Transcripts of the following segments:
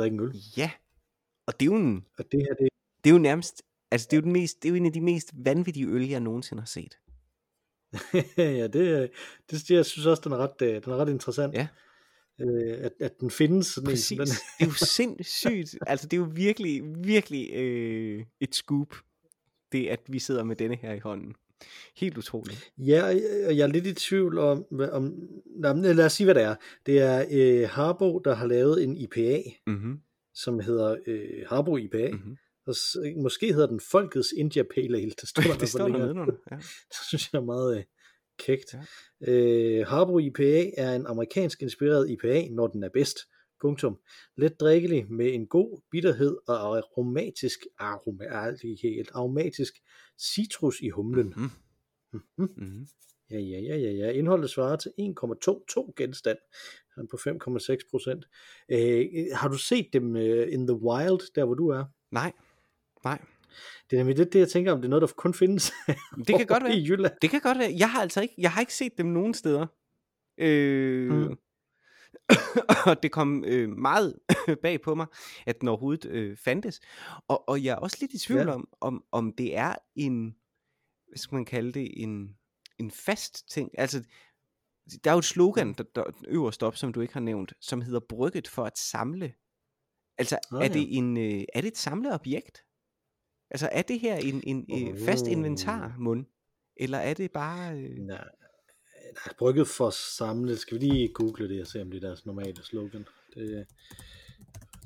drikke en øl. Ja, og det er jo, en, Og det her, det det er jo nærmest, altså det er jo, den mest, det er jo en af de mest vanvittige øl, jeg nogensinde har set. ja, det, det, jeg synes også, den er ret, øh, den er ret interessant. Ja. Øh, at, at den findes. Sådan en, Præcis. som den, Det er jo sindssygt. Altså det er jo virkelig, virkelig øh, et scoop, det at vi sidder med denne her i hånden. Helt utroligt. ja, og jeg er lidt i tvivl om, om nej, lad os sige, hvad det er. Det er øh, Harbo, der har lavet en IPA, Mm-hmm. som hedder øh, Harbo IPA. Mm. Mm-hmm. Og s- måske hedder den Folkets India Pale Ale. Det står der, det står der nedenunder. Ja. Det synes jeg er meget øh, kægt. Ja. Øh, Harbo IPA er en amerikansk inspireret IPA, når den er bedst. Punktum. Let drikkelig med en god bitterhed og aromatisk aroma, helt, aromatisk citrus i humlen. Mm. Mm-hmm. Mm-hmm. Ja, ja, ja, ja, ja. Indholdet svarer til 1,22 genstand. På 5,6 procent. Øh, har du set dem øh, in the wild, der hvor du er? Nej, nej. Det er nemlig det, det, jeg tænker, om det er noget, der kun findes Det kan godt være. i Jylland. Det kan godt være. Jeg har altså ikke, jeg har ikke set dem nogen steder. Øh, Mm. og det kom øh, meget bag på mig, at den overhovedet øh, fandtes. Og, og jeg er også lidt i tvivl Ja. om, om, om det er en, hvad skal man kalde det, en, en fast ting. Altså, der er jo et slogan, der, der øverst op, som du ikke har nævnt, som hedder brygget for at samle. Altså, er, ja. det en, øh, er det et samleobjekt? Altså, er det her en, en øh, fast Oh. inventar, mund? Eller er det bare... Øh... Nej, nej, brygget for at samle. Skal vi lige google det og se, om det er deres normale slogan? Det,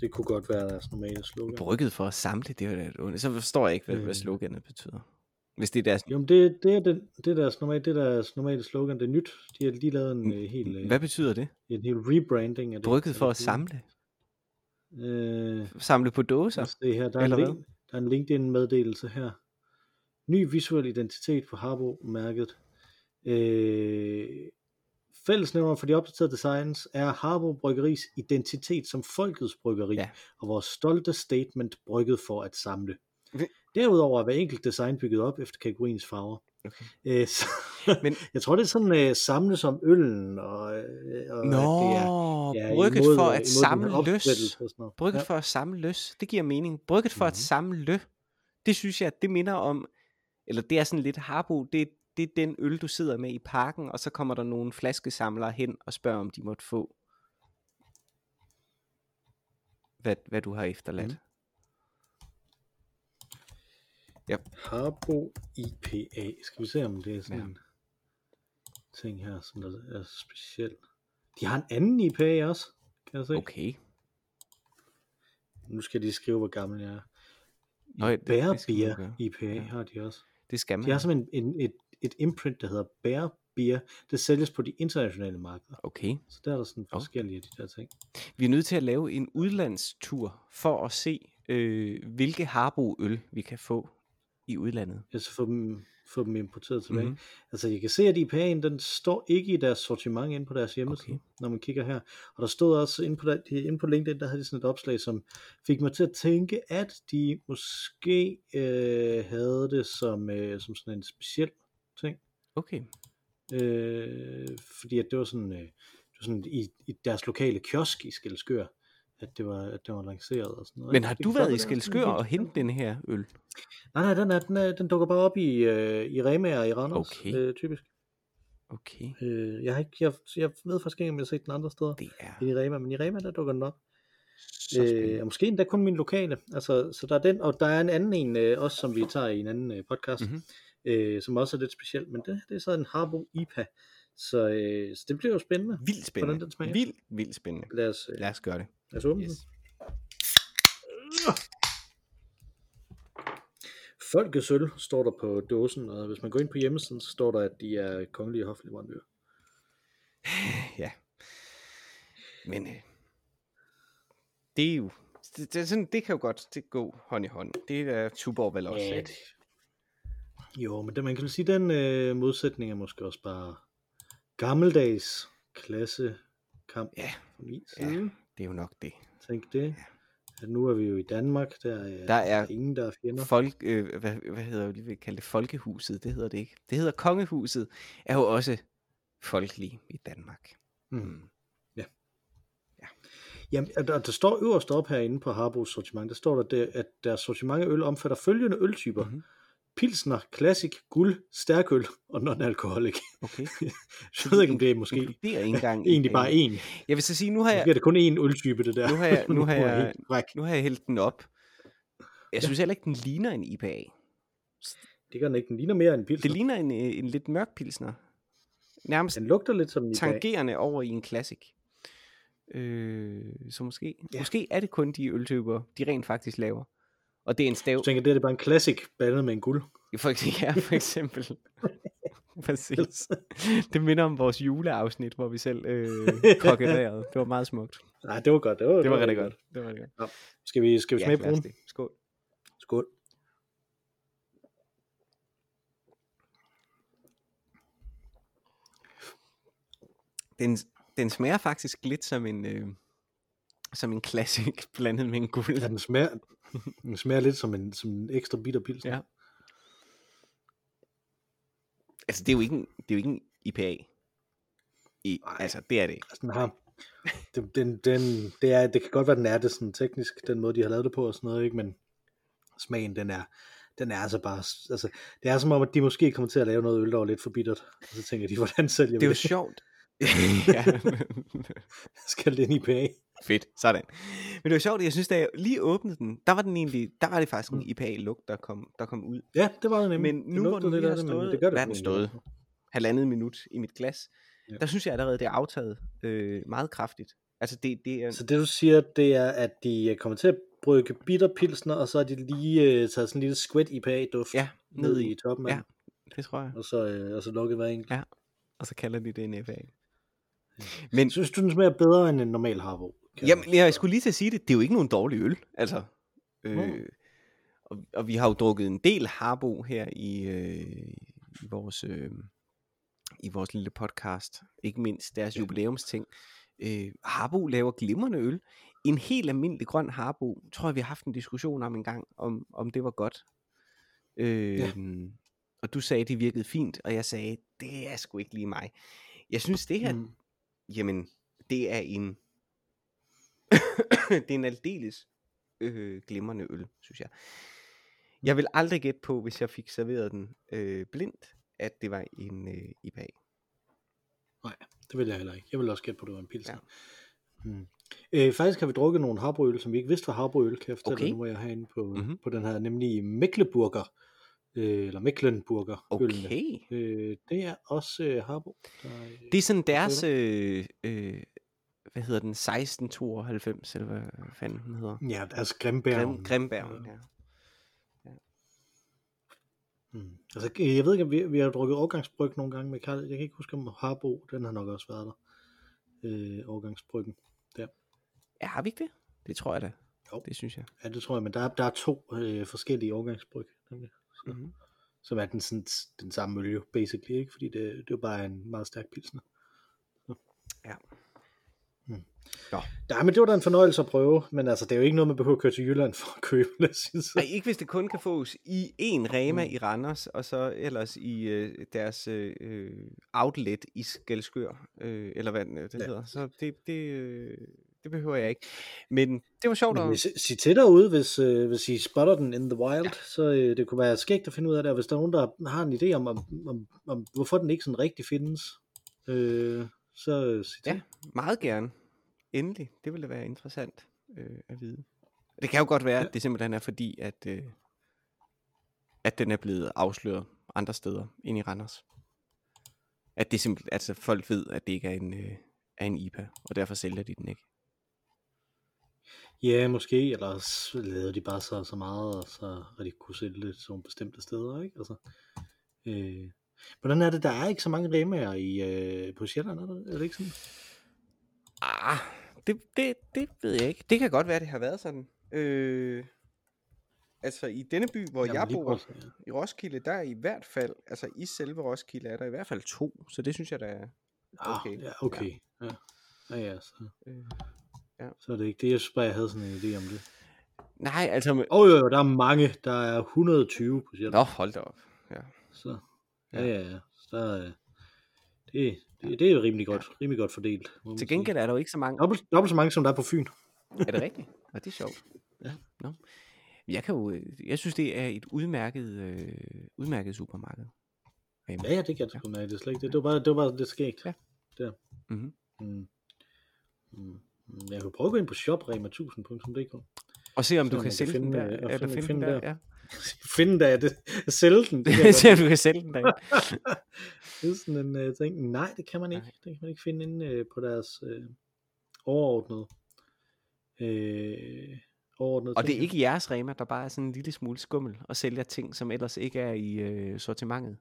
det kunne godt være deres normale slogan. Brygget for at samle, det er jo da et ondt. Så forstår jeg ikke, hvad, hvad Øh. sloganet betyder. Hvis det er deres... Jo, det, det, er den, det, er deres normale, det er deres normale slogan. Det er nyt. De har lige lavet en øh, helt, øh, Hvad betyder det? en helt rebranding af det. Brygget for det at samle? Øh, Samle på dåser? os se her. Der er, en hvad? link, der er en LinkedIn meddelelse her. Ny visuel identitet på Harbo-mærket. Øh, fællesnævner for de opdaterede designs er Harbo Bryggeris identitet som folkets bryggeri, Ja. og vores stolte statement brygget for at samle. Derudover er hver enkelt design bygget op efter kategoriens farver. Okay. Øh, så, Men- jeg tror, det er sådan øh, samles om øllen, og, øh, og Nå, at det er, ja, brygget imod- for at samle løs. Brygget Ja. for at samle løs. Det giver mening. Brygget for at Mhm. samle. Det synes jeg, det minder om, eller det er sådan lidt harbo, det, det er den øl, du sidder med i parken, og så kommer der nogle flaskesamlere hen og spørger, om de måtte få, hvad, hvad du har efterladt. Mhm. Ja. Harbo IPA. Skal vi se, om det er sådan Ja. en ting her, som der er speciel. De har en anden IPA også, kan jeg se. Okay. Nu skal de skrive, hvor gammel jeg er. Nå, ja, det- det Bærbier gøre. IPA Ja. har de også. Det skal man. De har simpelthen en, et, et imprint, der hedder Bærbier. Det sælges på de internationale markeder. Okay. Så der er der sådan forskellige af de der ting. Vi er nødt til at lave en udlandstur for at se, øh, hvilke Harbo-øl vi kan få i udlandet. Jeg så få dem, få dem importeret tilbage. Mhm. Mm-hmm. Altså, jeg kan se, at IPA'en, den står ikke i deres sortiment inde på deres hjemmeside, Okay. okay. når man kigger her. Og der stod også inde på, der, de- inde på LinkedIn, der havde de sådan et opslag, som fik mig til at tænke, at de måske øh, havde det som, øh, som sådan en speciel. Okay. Øh, fordi at det var sådan, øh, det var sådan i, i deres lokale kiosk i Skelskør, at det var, at det var lanceret og sådan noget. Men har Det du været i Skelskør og hentet den her øl? Nej, nej, den, er, den, er, den dukker bare op i, øh, i Rema og i Randers, Okay. øh, typisk. Okay. Øh, jeg, har ikke, jeg, jeg ved faktisk ikke, om jeg har set den andre steder Det er end i Rema, men i Rema, der dukker den op. Øh, og måske endda kun min lokale. Altså, så der er den, og der er en anden en, øh, også som vi tager i en anden øh, podcast, Mhm. mm-hmm. Øh, som også er lidt speciel, men det, det er så en Harbo IPA. Så, øh, så det bliver jo spændende. Vildt spændende. den smager. Vildt, vildt spændende. Lad os, øh, Lad os gøre det. lad os åbne Yes. den. Folkets øl står der på dåsen, og hvis man går ind på hjemmesiden, så står der, at de er kongelige hofleverandører. Ja. Men øh, det er jo... Det, det, sådan, det kan jo godt det gå hånd i hånd. Det er Tuborg vel også. Ja, det- Jo, men det, man kan sige, den øh, modsætning er måske også bare gammeldags klassekamp Ja, fra min ja. side. Det er jo nok det. Tænk det. At nu er vi jo i Danmark, der er, Der er ingen, der er fjender. Folk, øh, hvad, hvad hedder det, vi vil kalde det, folkehuset, det hedder det ikke. Det hedder kongehuset, er jo også folkelig i Danmark. Mm. Mm. Ja. Jamen, og der, der står øverst op herinde på Harbos sortiment, der står der, det, at deres sortiment af øl omfatter følgende øltyper. Mhm. Mm-hmm. Pilsner, Classic, Guld, Stærkøl og non-alcoholic. Okay. Jeg ved ikke, om det er måske Det er engang egentlig bare én. Jeg vil så sige, nu har jeg, Måske er det kun én øltype, det der. Nu har jeg- nu har jeg- nu har jeg hældt den op. Jeg synes heller ikke, den ligner en IPA. Det gør den ikke. Den ligner mere end en pilsner. Det ligner en, øh, en lidt mørk pilsner. Nærmest Den lugter lidt som en IPA. tangerende over i en classic. Øh, så måske, ja. Ja. måske er det kun de øltyper, de rent faktisk laver. Og det er en stav. Jeg tænker, det er det bare en classic blandet med en guld. For eksempel, ja, for eksempel. Præcis. Det minder om vores juleafsnit, hvor vi selv øh, kokkererede. Det var meget smukt. Nej, det var godt. Det var, Det var rigtig godt. Det var rigtig godt. Skal vi, skal vi Ja, smage på den? det. Skål. Skål. Den, den smager faktisk lidt som en, øh, som en classic blandet med en guld. Ja, den smager, den smager lidt som en, som en ekstra bitter pilsner. Ja. Altså, det er jo ikke en, det er jo ikke en IPA. I, altså, det er det ikke. Altså, den har, den, den, den, det, er, det kan godt være, den er det sådan teknisk, den måde, de har lavet det på og sådan noget, ikke? men smagen, den er, den er altså bare, altså, det er som om, at de måske kommer til at lave noget øl, der var lidt for bittert, og så tænker de, hvordan sælger Det er vi jo det? sjovt. ja. Skal det ind i PA? Fedt, sådan. Men det var sjovt, jeg synes, da jeg lige åbnede den, der var den egentlig, der var det faktisk en IPA-lugt, der kom, der kom ud. Ja, det var det nemlig. Men nu hvor den lige har stået, det gør det hvad den stået? Halvandet minut i mit glas, Ja. der synes jeg allerede, det er aftaget øh, meget kraftigt. Altså det, det er, Så det du siger, det er, at de øh, kommer til at brygge bitter pilsner, og så har de lige øh, taget sådan en lille squat IPA duft ja, ned i toppen af Ja. den, det tror jeg. og så, øh, og så lukket hver enkelt. Ja. Og så kalder de det en IPA. Men, Synes du, den smager bedre end en normal Harbo? Jamen, man- jeg skulle lige til at sige det, det er jo ikke nogen dårlig øl, altså. Øh, Nå. og, og vi har jo drukket en del Harbo her i, øh, i vores... Øh, i vores lille podcast, ikke mindst deres Ja. jubilæumsting. Øh, Harbo laver glimrende øl. En helt almindelig grøn Harbo, tror jeg, vi har haft en diskussion om en gang, om, om det var godt. Øh, Ja. Og du sagde, det virkede fint, og jeg sagde, det er sgu ikke lige mig. Jeg synes, det her, mm. Jamen, det er en, det er en aldeles øh, glimrende øl, synes jeg. Jeg vil aldrig gætte på, hvis jeg fik serveret den øh, blindt, at det var en øh, IPA. Det vil jeg heller ikke. Jeg vil også gætte på, at det var en pilsner. Ja. Hmm. Øh, faktisk har vi drukket nogle harboøl, som vi ikke vidste var harboøl, kan jeg fortælle Okay. dig, nu hvor jeg er herinde på, Mhm. mm-hmm. på den her, nemlig Mecklenburger, øh, eller Mecklenburger. Okay. Øh, det er også øh, harbo. Der, øh, Det er sådan deres, øh, øh, hvad hedder den, 1692, eller hvad fanden den hedder? Ja, deres Grimbergen. Grim, Grimbergen, ja. Hmm. Altså, øh, jeg ved ikke, om vi, vi har drukket årgangsbryg nogle gange med Karl. Jeg kan ikke huske, om Harbo, den har nok også været der. Øh, årgangsbryggen. ja. Har vi ikke det? Det tror jeg da. Jo. Det synes jeg. Ja, det tror jeg, men der er, der er to øh, forskellige årgangsbryg, nemlig. Så, Mm-hmm. som er den, sådan, den samme øl, jo, basically, ikke? Fordi det, det er bare en meget stærk pilsner. Så. Ja. Nå. Ja, men det var da en fornøjelse at prøve, men altså, det er jo ikke noget, man behøver at køre til Jylland for at købe, så. Nej, ikke hvis det kun kan fås i en Rema Mm. i Randers, og så ellers i øh, deres øh, outlet i Skelskør, øh, eller hvad den, øh, det Ja. hedder. Så det, det, øh, det behøver jeg ikke. Men det var sjovt Men at... sig til derude, hvis, øh, hvis I spotter den in the wild, ja. så øh, det kunne være skægt at finde ud af det, og hvis der er nogen, der har en idé om, om, om, om hvorfor den ikke sådan rigtig findes, øh, så øh, sig til. Ja, meget gerne. Endelig. Det ville være interessant øh, at vide. Det kan jo godt være, Ja. at det simpelthen er fordi, at, øh, at den er blevet afsløret andre steder end i Randers. At det simpelthen, altså folk ved, at det ikke er en, øh, er en IPA, og derfor sælger de den ikke. Ja, måske, eller så lavede de bare så, så meget, og så har de kunne sælge det sådan bestemte steder, ikke? Altså, øh, hvordan er det, der er ikke så mange remager i, øh, på Sjælland, er, det, er det ikke sådan? Ah, det, det, det ved jeg ikke. Det kan godt være, det har været sådan. Øh, altså i denne by, hvor Jamen, jeg bor, præcis, ja. i Roskilde, der er i hvert fald, altså i selve Roskilde, er der i hvert fald to. Så det synes jeg, der er Ah, okay. ja, okay. Ja, ja, ja så, Øh, så er det ikke det. Jeg synes bare, jeg havde sådan en idé om det. nej, altså... Åh oh, jo, jo, der er mange. Der er 120 på Sjælland. Nå, hold da op. Ja. Så, ja, ja, ja. Så, øh, det Det, det, er jo rimelig godt, rimelig godt fordelt. Til sige. gengæld er der jo ikke så mange... Dobbelt, dobbelt så mange, som der er på Fyn. Er det rigtigt? Og det er sjovt. Ja. Nå. Jeg kan jo, øh, jeg synes det er et udmærket, øh, udmærket supermarked. Ja, ja, det kan jeg sgu mærke. Det er slet ikke det. Det var bare, det var bare lidt skægt. Ja. Der. Mhm. Mm. Mm. Mm. Jeg kan prøve at gå ind på shoprema1000.dk. Og se om du kan kan sælge den finde, der. øh, Eller finde- finde den der, der. ja. Finde der, det, sælge den. Det, Se om du kan sælge den der. Det er sådan en uh, ting. Nej, det kan man ikke. Nej. Det kan man ikke finde inde uh, på deres uh, overordnede. Uh, overordnede Og det er ikke jeres Rema, der bare er sådan en lille smule skummel og sælger ting, som ellers ikke er i øh, sortimentet.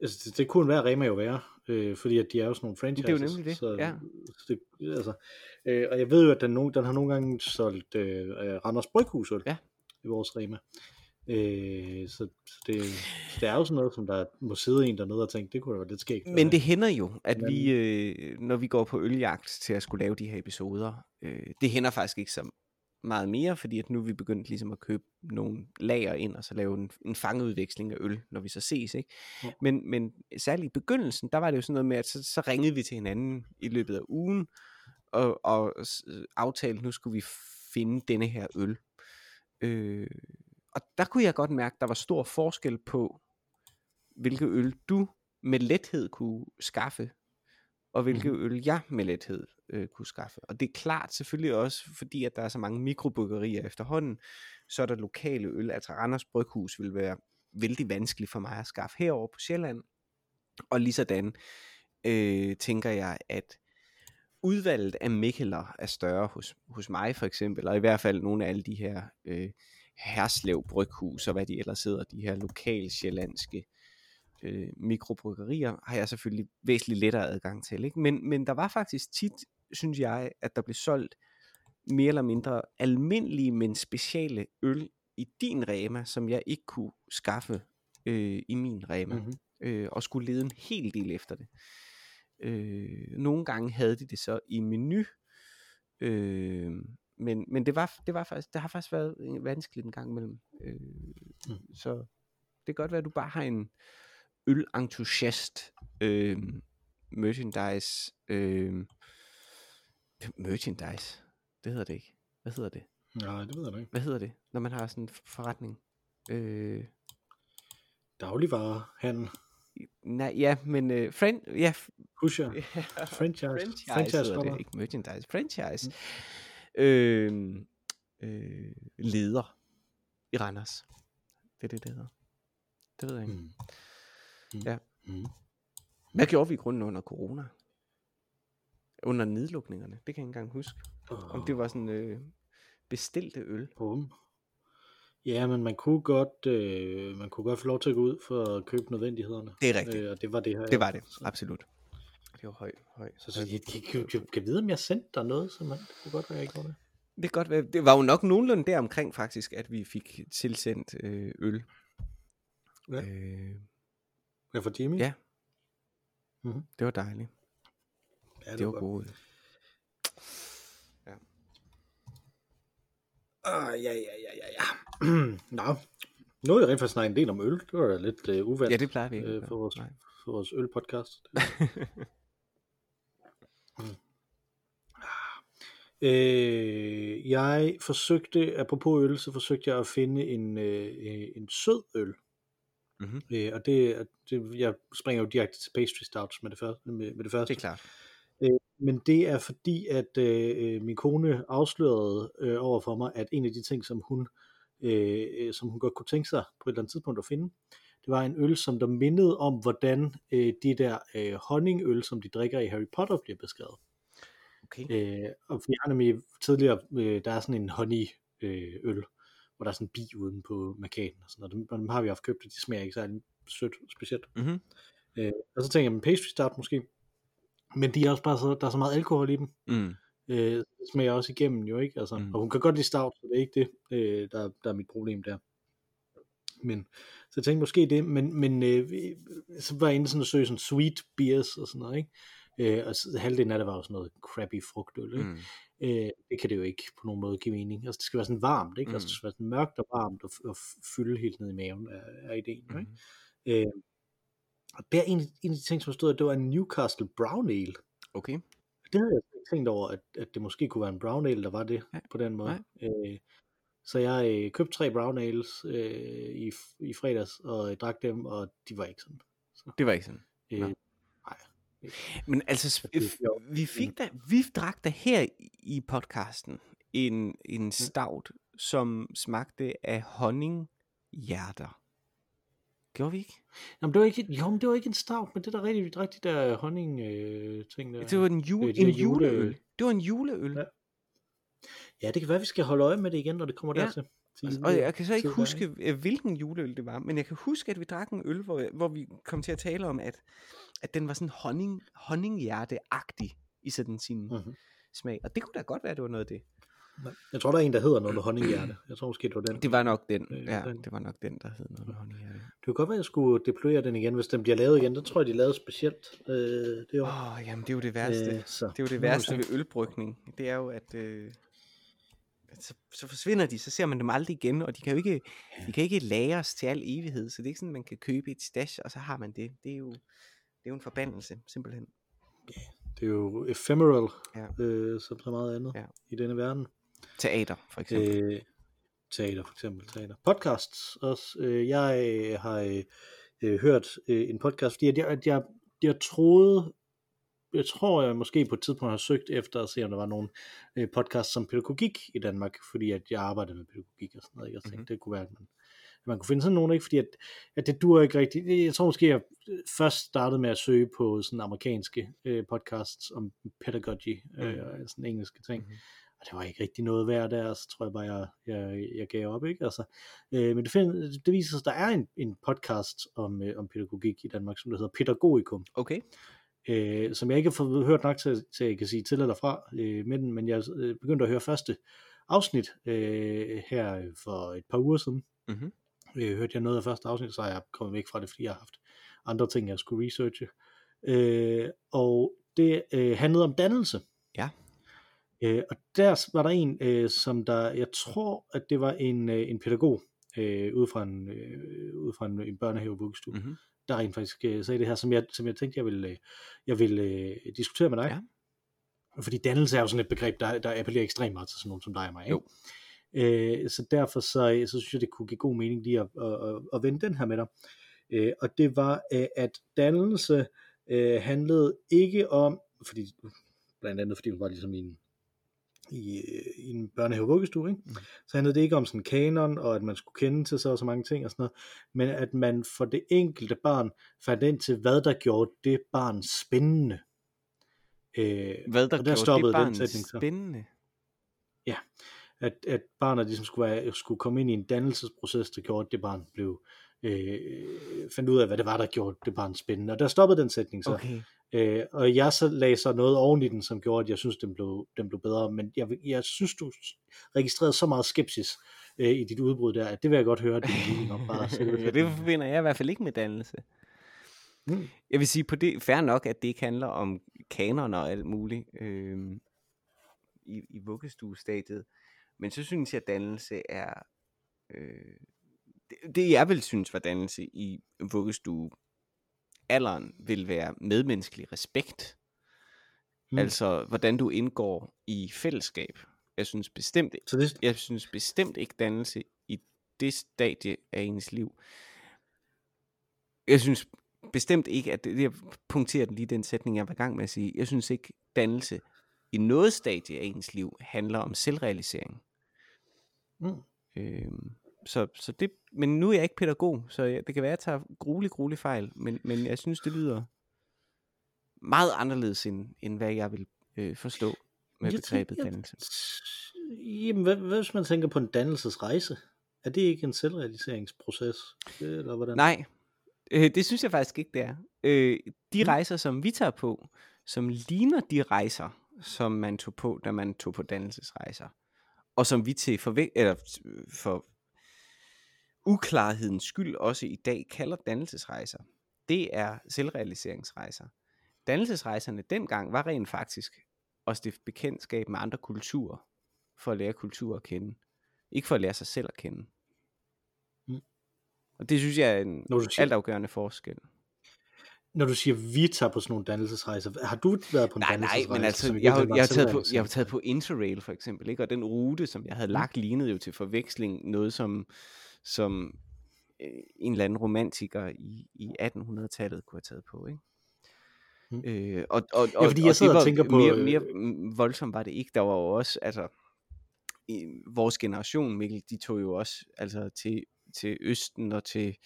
Altså, det, det kunne være Rema jo være, øh, fordi at de er jo sådan nogle det er jo franchises. nemlig det, Så, ja. så det, altså, øh, og jeg ved jo, at den, nogle, den har nogle gange solgt øh, øh, Randers Bryghusøl Ja. i vores Rema. Øh, så, det, det er jo sådan noget, som der må sidde en dernede og tænke, det kunne da være lidt skægt. Men det hænder jo, at Men- vi, øh, når vi går på øljagt til at skulle lave de her episoder, øh, det hænder faktisk ikke så meget mere, fordi at nu er vi begyndt ligesom at købe nogle lager ind, og så lave en, en fangeudveksling af øl, når vi så ses, ikke? Ja. Men, men særligt i begyndelsen, der var det jo sådan noget med, at så, så ringede vi til hinanden i løbet af ugen, og, og aftalte, nu skulle vi finde denne her øl. Øh, og der kunne jeg godt mærke, at der var stor forskel på, hvilke øl du med lethed kunne skaffe, og hvilke Mhm. øl jeg med lethed øh, kunne skaffe. Og det er klart selvfølgelig også, fordi at der er så mange mikrobryggerier efterhånden, så er der lokale øl. Altså Randers Bryghus vil være vældig vanskeligt for mig at skaffe herover på Sjælland. Og ligesådan øh, tænker jeg, at udvalget af Mikkeler er større hos, hos mig for eksempel, og i hvert fald nogle af alle de her øh, Herslev Bryghus og hvad de ellers hedder, de her lokal sjællandske øh, mikrobryggerier, har jeg selvfølgelig væsentligt lettere adgang til. Ikke? Men, men der var faktisk tit, synes jeg, at der blev solgt mere eller mindre almindelige, men speciale øl i din Rema, som jeg ikke kunne skaffe øh, i min Rema, Mhm. mm-hmm. øh, og skulle lede en hel del efter det. Øh, nogle gange havde de det så i menu, øh, men, men det, var, det, var faktisk, det har faktisk været øh, vanskeligt en gang imellem. Øh, Mm. Så det kan godt være, at du bare har en ølentusiast øh, merchandise. Øh, merchandise? Det hedder det ikke. Hvad hedder det? Nej, det ved jeg ikke. Hvad hedder det, når man har sådan en forretning? Øh, Dagligvarehandel. nej, ja, men øh, friend, ja, Pusher. Ja, Franchise. franchise, Franchise det, ikke merchandise, franchise. Mm. Øh, øh, leder i Randers. Det er det, det hedder. Det ved jeg ikke. Mm. Mm. Ja. Mm. Hvad gjorde vi i grunden under corona? Under nedlukningerne? Det kan jeg ikke engang huske. Om det var sådan øh, bestilte øl. Bum. Ja, men man kunne godt, øh, man kunne godt få lov til at gå ud for at købe nødvendighederne. Det er rigtigt. Øh, og det var det her. Det var det, Så, absolut. Det var høj, høj. så, så høj. jeg, jeg, jeg, jeg, kan vide, om jeg sendte dig noget, så man, det kunne godt være, jeg ikke gjorde det. Det, kan godt være, det var jo nok nogenlunde der omkring faktisk, at vi fik tilsendt øh, øl. Ja. Øh, Ja, for Jimmy? Ja. Mhm. det var dejligt. ja Det var godt. gode. øl. Ah, ja, ja, ja, ja, ja. Nå, nu har vi rent faktisk snakket en del om øl. Det var da lidt uh, uvandt Ja, det plejer vi ikke. øh, gøre. for, vores, Nej. for vores ølpodcast. øh, jeg forsøgte, apropos øl, så forsøgte jeg at finde en, øh, øh, en sød øl. Mhm. Øh, og det, det, jeg springer jo direkte til pastry stouts med det første. Med, med det første. Det er klart. Men det er fordi, at øh, min kone afslørede øh, over for mig, at en af de ting, som hun, øh, øh, som hun godt kunne tænke sig på et eller andet tidspunkt at finde, det var en øl, som der mindede om, hvordan øh, de der øh, honningøl, som de drikker i Harry Potter, bliver beskrevet. Okay. Øh, og vi har nemlig tidligere, øh, der er sådan en honey øh, øl, hvor der er sådan en bi uden på markaden og sådan noget. Dem, dem har vi haft købt, og de smager ikke særlig sødt specielt. Mm-hmm. Øh, og så tænker jeg, men pastry stout måske. Men de er også bare så, der er så meget alkohol i dem. Mm. Øh, det smager også igennem jo ikke, altså. Mm. Og hun kan godt lide stout, så det er ikke det, øh, der, der er mit problem der. Men, så jeg tænkte måske det, men, men øh, så var jeg inde sådan og søge sådan sweet beers og sådan noget, ikke? Øh, og så, halvdelen af det var jo sådan noget crappy frugtøl, ikke? Mm. Øh, det kan det jo ikke på nogen måde give mening. Altså det skal være sådan varmt, ikke? Mm. Altså Mm. det skal være sådan mørkt og varmt og, og fylde helt ned i maven af, af ideen, Mm. ikke? Øh, Og der er en, en af de ting, som stod, at det var en Newcastle Brown Ale. Okay. Det havde jeg ikke tænkt over, at, at det måske kunne være en brown ale, der var det Nej, på den måde. Øh, så jeg øh, købte tre brown ales øh, i, i fredags, og jeg drak dem, og de var ikke sådan. Det var ikke sådan. Øh, nej. Men altså, er vi fik da, vi drak da her i podcasten en, en stout, som smagte af honninghjerter. Gjorde vi ikke? Jamen, det var ikke, jo, men det var ikke en stout, men det der rigtig, de der honning øh, ting der. Det var en, jule, Øh, de en juleøl. juleøl. Det var en juleøl. Ja. Ja, det kan være, vi skal holde øje med det igen, når det kommer Ja. dertil. til Og- jule- Og jeg kan så ikke tid der, huske, øh, hvilken juleøl det var, men jeg kan huske, at vi drak en øl, hvor, hvor vi kom til at tale om, at, at den var sådan honning, honninghjerte-agtig i sådan sin Mhm. Smag. Og det kunne da godt være, at det var noget af det. Jeg tror, der er en, der hedder noget med honninghjerte. Jeg tror måske, det var den. Det var nok den, Øh, ja, den. det var nok den, der hed noget med honninghjerte. Det kunne godt være, at jeg skulle deployere den igen, hvis den bliver lavet igen. Der tror jeg, de lavede specielt øh, det år. Åh, jamen det er jo det værste. Øh, så. Det er jo det værste ved ølbrygning. Det er jo, at, øh, at så, så forsvinder de, så ser man dem aldrig igen, og de kan jo ikke, de kan ikke lagres til al evighed, så det er ikke sådan, man kan købe et stash, og så har man det. Det er jo, det er jo en forbandelse, simpelthen. Det er jo ephemeral, Ja. øh, som så meget andet Ja. i denne verden. Teater, for eksempel. Øh, teater, for eksempel. Teater. Podcasts også. Øh, jeg øh, har øh, øh, hørt øh, en podcast, fordi at jeg, at jeg, jeg troede, jeg tror, jeg måske på et tidspunkt har søgt efter at se, om der var nogle øh, podcasts som pædagogik i Danmark, fordi at jeg arbejdede med pædagogik og sådan noget. Jeg tænkte, Mhm. mm-hmm. det kunne være, at man, man kunne finde sådan nogle, ikke? fordi at, at det dur ikke rigtigt. Jeg tror måske, jeg først startede med at søge på sådan amerikanske øh, podcasts om pedagogy, øh, Mhm. og sådan engelske ting. Mhm. Og det var ikke rigtig noget værd der, så tror jeg bare, jeg, jeg, jeg gav op, ikke? Altså, øh, men det, find, det viser sig, at der er en, en podcast om, øh, om pædagogik i Danmark, som der hedder Pædagogikum, Okay. øh, som jeg ikke har fået hørt nok til, til at jeg kan sige til eller fra, øh, men, men jeg øh, begyndte at høre første afsnit øh, her for et par uger siden. Mhm. Øh, hørte jeg noget af første afsnit, så er jeg kommet væk fra det, fordi jeg har haft andre ting, jeg skulle researche. Øh, og det øh, handlede om dannelse. Ja. Øh, og der var der en, øh, som der, jeg tror, at det var en, øh, en pædagog, øh, ud fra en, øh, ud fra en, en børnehave vuggestue, Mhm. der rent faktisk øh, sagde det her, som jeg, som jeg tænkte, jeg ville, øh, jeg ville øh, diskutere med dig. Ja. Fordi dannelse er jo sådan et begreb, der, der appellerer ekstremt meget til sådan nogen som dig og mig. Ikke? Jo. Øh, så derfor så, så synes jeg, det kunne give god mening lige at, at, at, at vende den her med dig. Øh, og det var, øh, at dannelse øh, handlede ikke om, fordi blandt andet fordi hun var ligesom i en, i, øh, i en børnehave vuggestue, ikke? Mhm. så handlede det ikke om sådan kanon, og at man skulle kende til så og så mange ting og sådan noget, men at man for det enkelte barn fandt ind til, hvad der gjorde det barn spændende. Øh, Hvad der og der gjorde stoppede det den barn sætning så. spændende. At, at barnet ligesom skulle, være, skulle komme ind i en dannelsesproces, der gjorde, at det barn blev øh, fandt ud af, hvad det var, der gjorde det barn spændende. Og der stoppede den sætning så. Okay. Øh, og jeg så lagde så noget oven i den, som gjorde, at jeg synes, den blev, den blev bedre. Men jeg, jeg synes, du registrerede så meget skepsis øh, i dit udbrud der, at det vil jeg godt høre din mening om. Bare ja, det forbinder jeg i hvert fald ikke med dannelse. Mm. Jeg vil sige på det, fair nok, at det ikke handler om kanoner og alt muligt øh, i, i vuggestuestadiet. Men så synes jeg, at dannelse er... Øh, det, det jeg vil synes var dannelse i vuggestue alderen vil være medmenneskelig respekt. Mm. Altså, hvordan du indgår i fællesskab. Jeg synes bestemt, Så det, jeg synes bestemt ikke dannelse i det stadie af ens liv. Jeg synes bestemt ikke, at det, jeg punkterer lige den sætning, jeg var i gang med at sige. Jeg synes ikke, dannelse i noget stadie af ens liv handler om selvrealisering. Mm. Øhm, så, så det, men nu er jeg ikke pædagog, så jeg, det kan være, at jeg tager gruelig, gruelig fejl, men, men jeg synes, det lyder meget anderledes, end, end hvad jeg vil øh, forstå med Jeg begrebet tænker- dannelse. Jamen, hvad, hvad hvis man tænker på en dannelsesrejse? Er det ikke en selvrealiseringsproces? Eller hvordan? Nej, øh, det synes jeg faktisk ikke, det er. Øh, de Mm. rejser, som vi tager på, som ligner de rejser, som man tog på, da man tog på dannelsesrejser, og som vi til for, eller øh, for uklarhedens skyld også i dag kalder dannelsesrejser, det er selvrealiseringsrejser. Dannelsesrejserne dengang var rent faktisk at stifte bekendtskab med andre kulturer, for at lære kultur at kende. Ikke for at lære sig selv at kende. Mm. Og det synes jeg er en altafgørende forskel. Når du siger, vi tager på sådan nogle dannelsesrejser, har du været på en Nej, nej, dannelsesrejse? men altså, jeg, har, jeg, har taget på, jeg har taget på Interrail for eksempel, ikke? og den rute, som jeg havde Mm. lagt, lignede jo til forveksling noget, som, som øh, en eller anden romantiker i, i 1800-tallet kunne have taget på. Ikke? Mm. Øh, og, og, og, fordi jeg og sidder og tænker på, mere, øh, mere voldsomt var det ikke. Der var jo også, altså, i vores generation, Mikkel, de tog jo også altså, til, til Østen og til,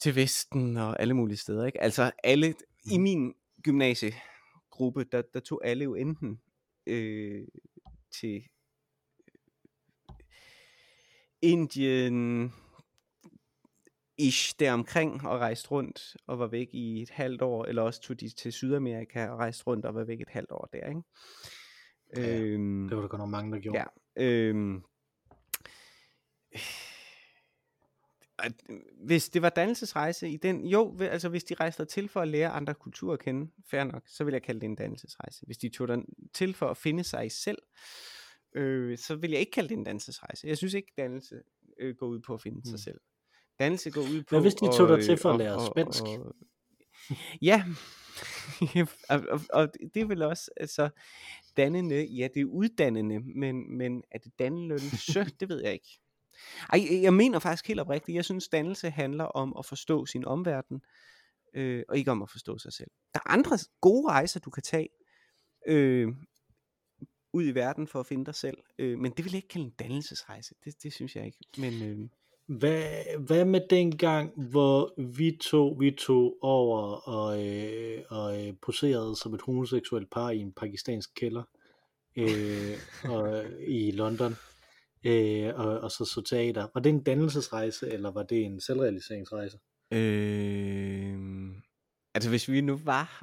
til Vesten og alle mulige steder. Ikke? Altså alle, i Mm. min gymnasiegruppe, der, der tog alle jo enten øh, til Indien, ish deromkring og rejste rundt og var væk i et halvt år, eller også tog de til Sydamerika og rejste rundt og var væk et halvt år der, ikke? Ja, øhm, Det var der godt nok mange, der gjorde. Ja. Øhm, hvis det var dannelsesrejse i den, jo, altså hvis de rejste til for at lære andre kulturer at kende, fair nok, så vil jeg kalde det en dannelsesrejse. Hvis de tog den til for at finde sig selv, øh, så vil jeg ikke kalde det en dannelsesrejse. Jeg synes ikke, dannelse øh, går ud på at finde mm. sig Mm. selv. Dannelse går ud på Hvad hvis de tog dig til for at lære spansk? Og, ja, og, og, og det vel også, altså, dannende, ja, det er uddannende, men, men er det dannende, det ved jeg ikke. Ej, jeg mener faktisk helt oprigtigt, jeg synes, dannelse handler om at forstå sin omverden, øh, og ikke om at forstå sig selv. Der er andre gode rejser, du kan tage øh, ud i verden for at finde dig selv, øh, men det vil jeg ikke kalde en dannelsesrejse, det, det synes jeg ikke. Men øh, Hvad, hvad med den gang, hvor vi to, vi tog over og, øh, og øh, poserede som et homoseksuelt par i en pakistansk kælder øh, og, øh, i London, øh, og, og så så teater. Var det en dannelsesrejse, eller var det en selvrealiseringsrejse? øh, altså hvis vi nu var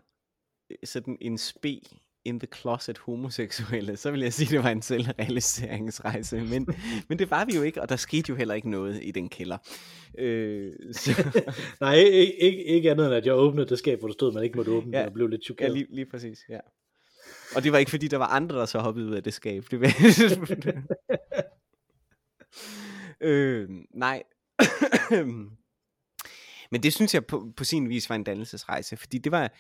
øh, sådan en spe in the closet homoseksuelle, så vil jeg sige, at det var en selvrealiseringsrejse, men, men det var vi jo ikke, og der skete jo heller ikke noget i den kælder. Øh, så, Nej, ikke, ikke, ikke andet end at jeg åbnede det skab, hvor der stod, man ikke måtte åbne Ja. ja. og blev lidt ja, chokeret. lige, lige præcis, ja. Og det var ikke fordi, der var andre, der så hoppede ud af det skab. Det var... øh, nej. Men det synes jeg på, på sin vis var en dannelsesrejse, fordi det var,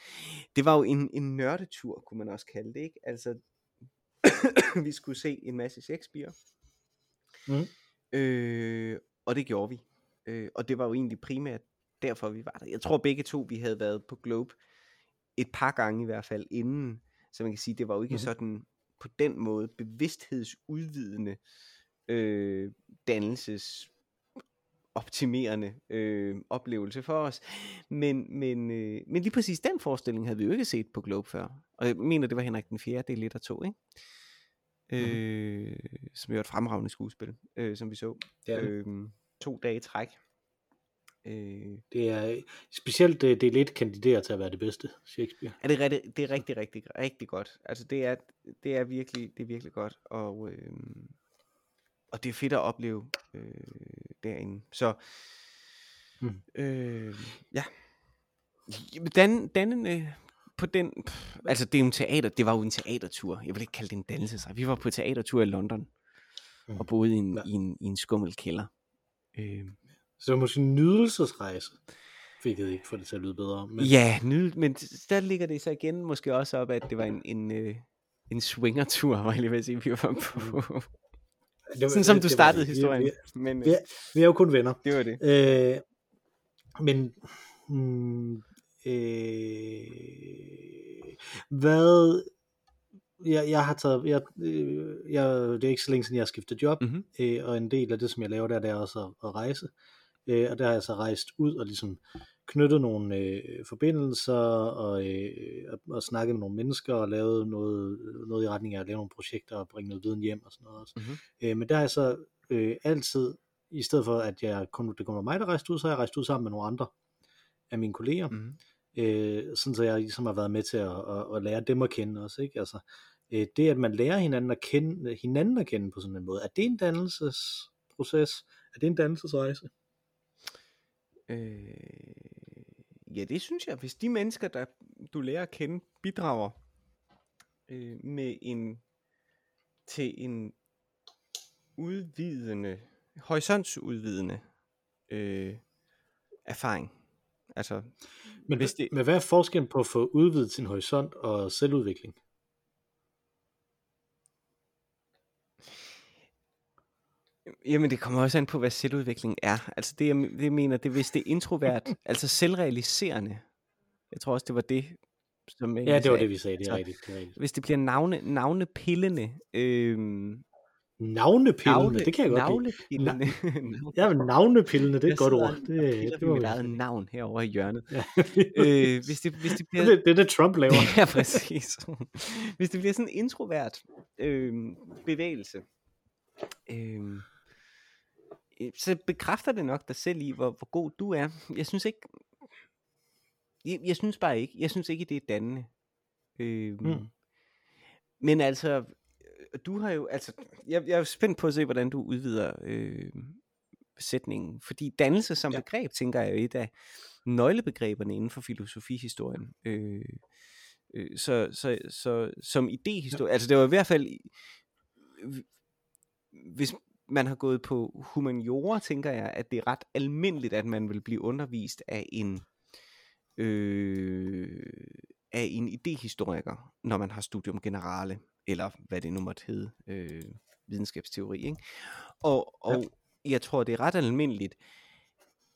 det var jo en, en nørdetur, kunne man også kalde det, ikke? Altså, vi skulle se en masse Shakespeare, Mm. øh, og det gjorde vi. Øh, og det var jo egentlig primært derfor, vi var der. Jeg tror begge to, vi havde været på Globe et par gange i hvert fald inden, så man kan sige, det var jo ikke Mhm. sådan på den måde bevidsthedsudvidende øh, dannelses optimerende øh, oplevelse for os. Men, men, øh, men lige præcis den forestilling havde vi jo ikke set på Globe før. Og jeg mener, det var Henrik den 4., det er lidt og to, ikke? Øh, som jo er et fremragende skuespil, øh, som vi så. Ja. Øh, to dage i træk. Øh, Det er specielt det, det er lidt kandiderer til at være det bedste Shakespeare. er det, rigtig, det er rigtig, rigtig, rigtig godt. Altså det er, det er virkelig, det er virkelig godt. Og, øh, og det er fedt at opleve øh, derinde. Så Mm. øh, ja. Dan, dannende på den, pff, altså det er jo en teater, det var jo en teatertur. Jeg vil ikke kalde det en dannelsesrejse. Vi var på teatertur i London Mm. og boede i en, Ja. i en, i en skummel kælder. Øh, Så det var måske en nydelsesrejse. Jeg ikke få det til at lyde bedre. Men, Ja, nyd, men der ligger det så igen måske også op, at det var en, en, øh, en swingertur, var jeg lige ved at sige, vi var på. Det var, Sådan som det- du startede det. Historien. Vi, Men øh, vi, er- vi er jo kun venner. det var det. Øh, men mm, øh, hvad jeg, jeg har taget jeg, øh, jeg, det er ikke så længe siden jeg har skiftet job Mhm. øh, og en del af det som jeg laver der det er også at, at rejse øh, og der har jeg så rejst ud og ligesom knyttet nogle øh, forbindelser og, øh, og, og snakket med nogle mennesker og lavet noget, noget i retning af at lave nogle projekter og bringe noget viden hjem og sådan noget også. Mhm. Øh, men der har jeg så øh, altid, i stedet for at jeg kun, det kun var mig, der rejste ud, så har jeg rejst ud sammen med nogle andre af mine kolleger, mm. Mhm. øh, sådan så jeg ligesom har været med til at, at, at lære dem at kende også, ikke? Altså, øh, det at man lærer hinanden at kende, hinanden at kende på sådan en måde, er det en dannelsesproces? Er det en dannelsesrejse? Øh, ja, det synes jeg. Hvis de mennesker, der du lærer at kende, bidrager øh, med en til en udvidende, horisontsudvidende øh, erfaring. Altså, Men, Hvis det... men hvad er forskellen på at få udvidet sin horisont og selvudvikling? Jamen, det kommer også an på, hvad selvudvikling er. Altså, det jeg, det jeg mener, det er, hvis det er introvert, altså selvrealiserende. Jeg tror også, det var det, som jeg Ja, det var det, vi sagde. Det er rigtigt. Det er rigtigt. Hvis det bliver navne, navnepillende, øhm, Navnepillende, navle, det kan jeg godt lide. navlepillende. Navle- Ja, men navnepillende, det er et godt ord. Det, det må mit eget navn herovre i hjørnet. Ja. øh, hvis, det, hvis det bliver... det, det er det, Trump laver. Ja, præcis. Hvis det bliver sådan en introvert øh, bevægelse, øh, øh, så bekræfter det nok dig selv i, hvor, hvor god du er. Jeg synes ikke, jeg, jeg synes bare ikke, jeg synes ikke, det er dannende. Øh, Mm. Men altså, øh, du har jo, altså, jeg, jeg er jo spændt på at se, hvordan du udvider øh, sætningen. Fordi dannelse som Ja. begreb, tænker jeg, er jo et af nøglebegreberne inden for filosofihistorien. Øh, øh, så, så, så som idéhistorie, ja. altså det var i hvert fald, hvis man har gået på humaniora, tænker jeg, at det er ret almindeligt, at man vil blive undervist af en øh, af en idehistoriker, når man har studium generale, eller hvad det nu måtte hedde, øh, videnskabsteori. Ikke? Og, og ja. jeg tror, det er ret almindeligt,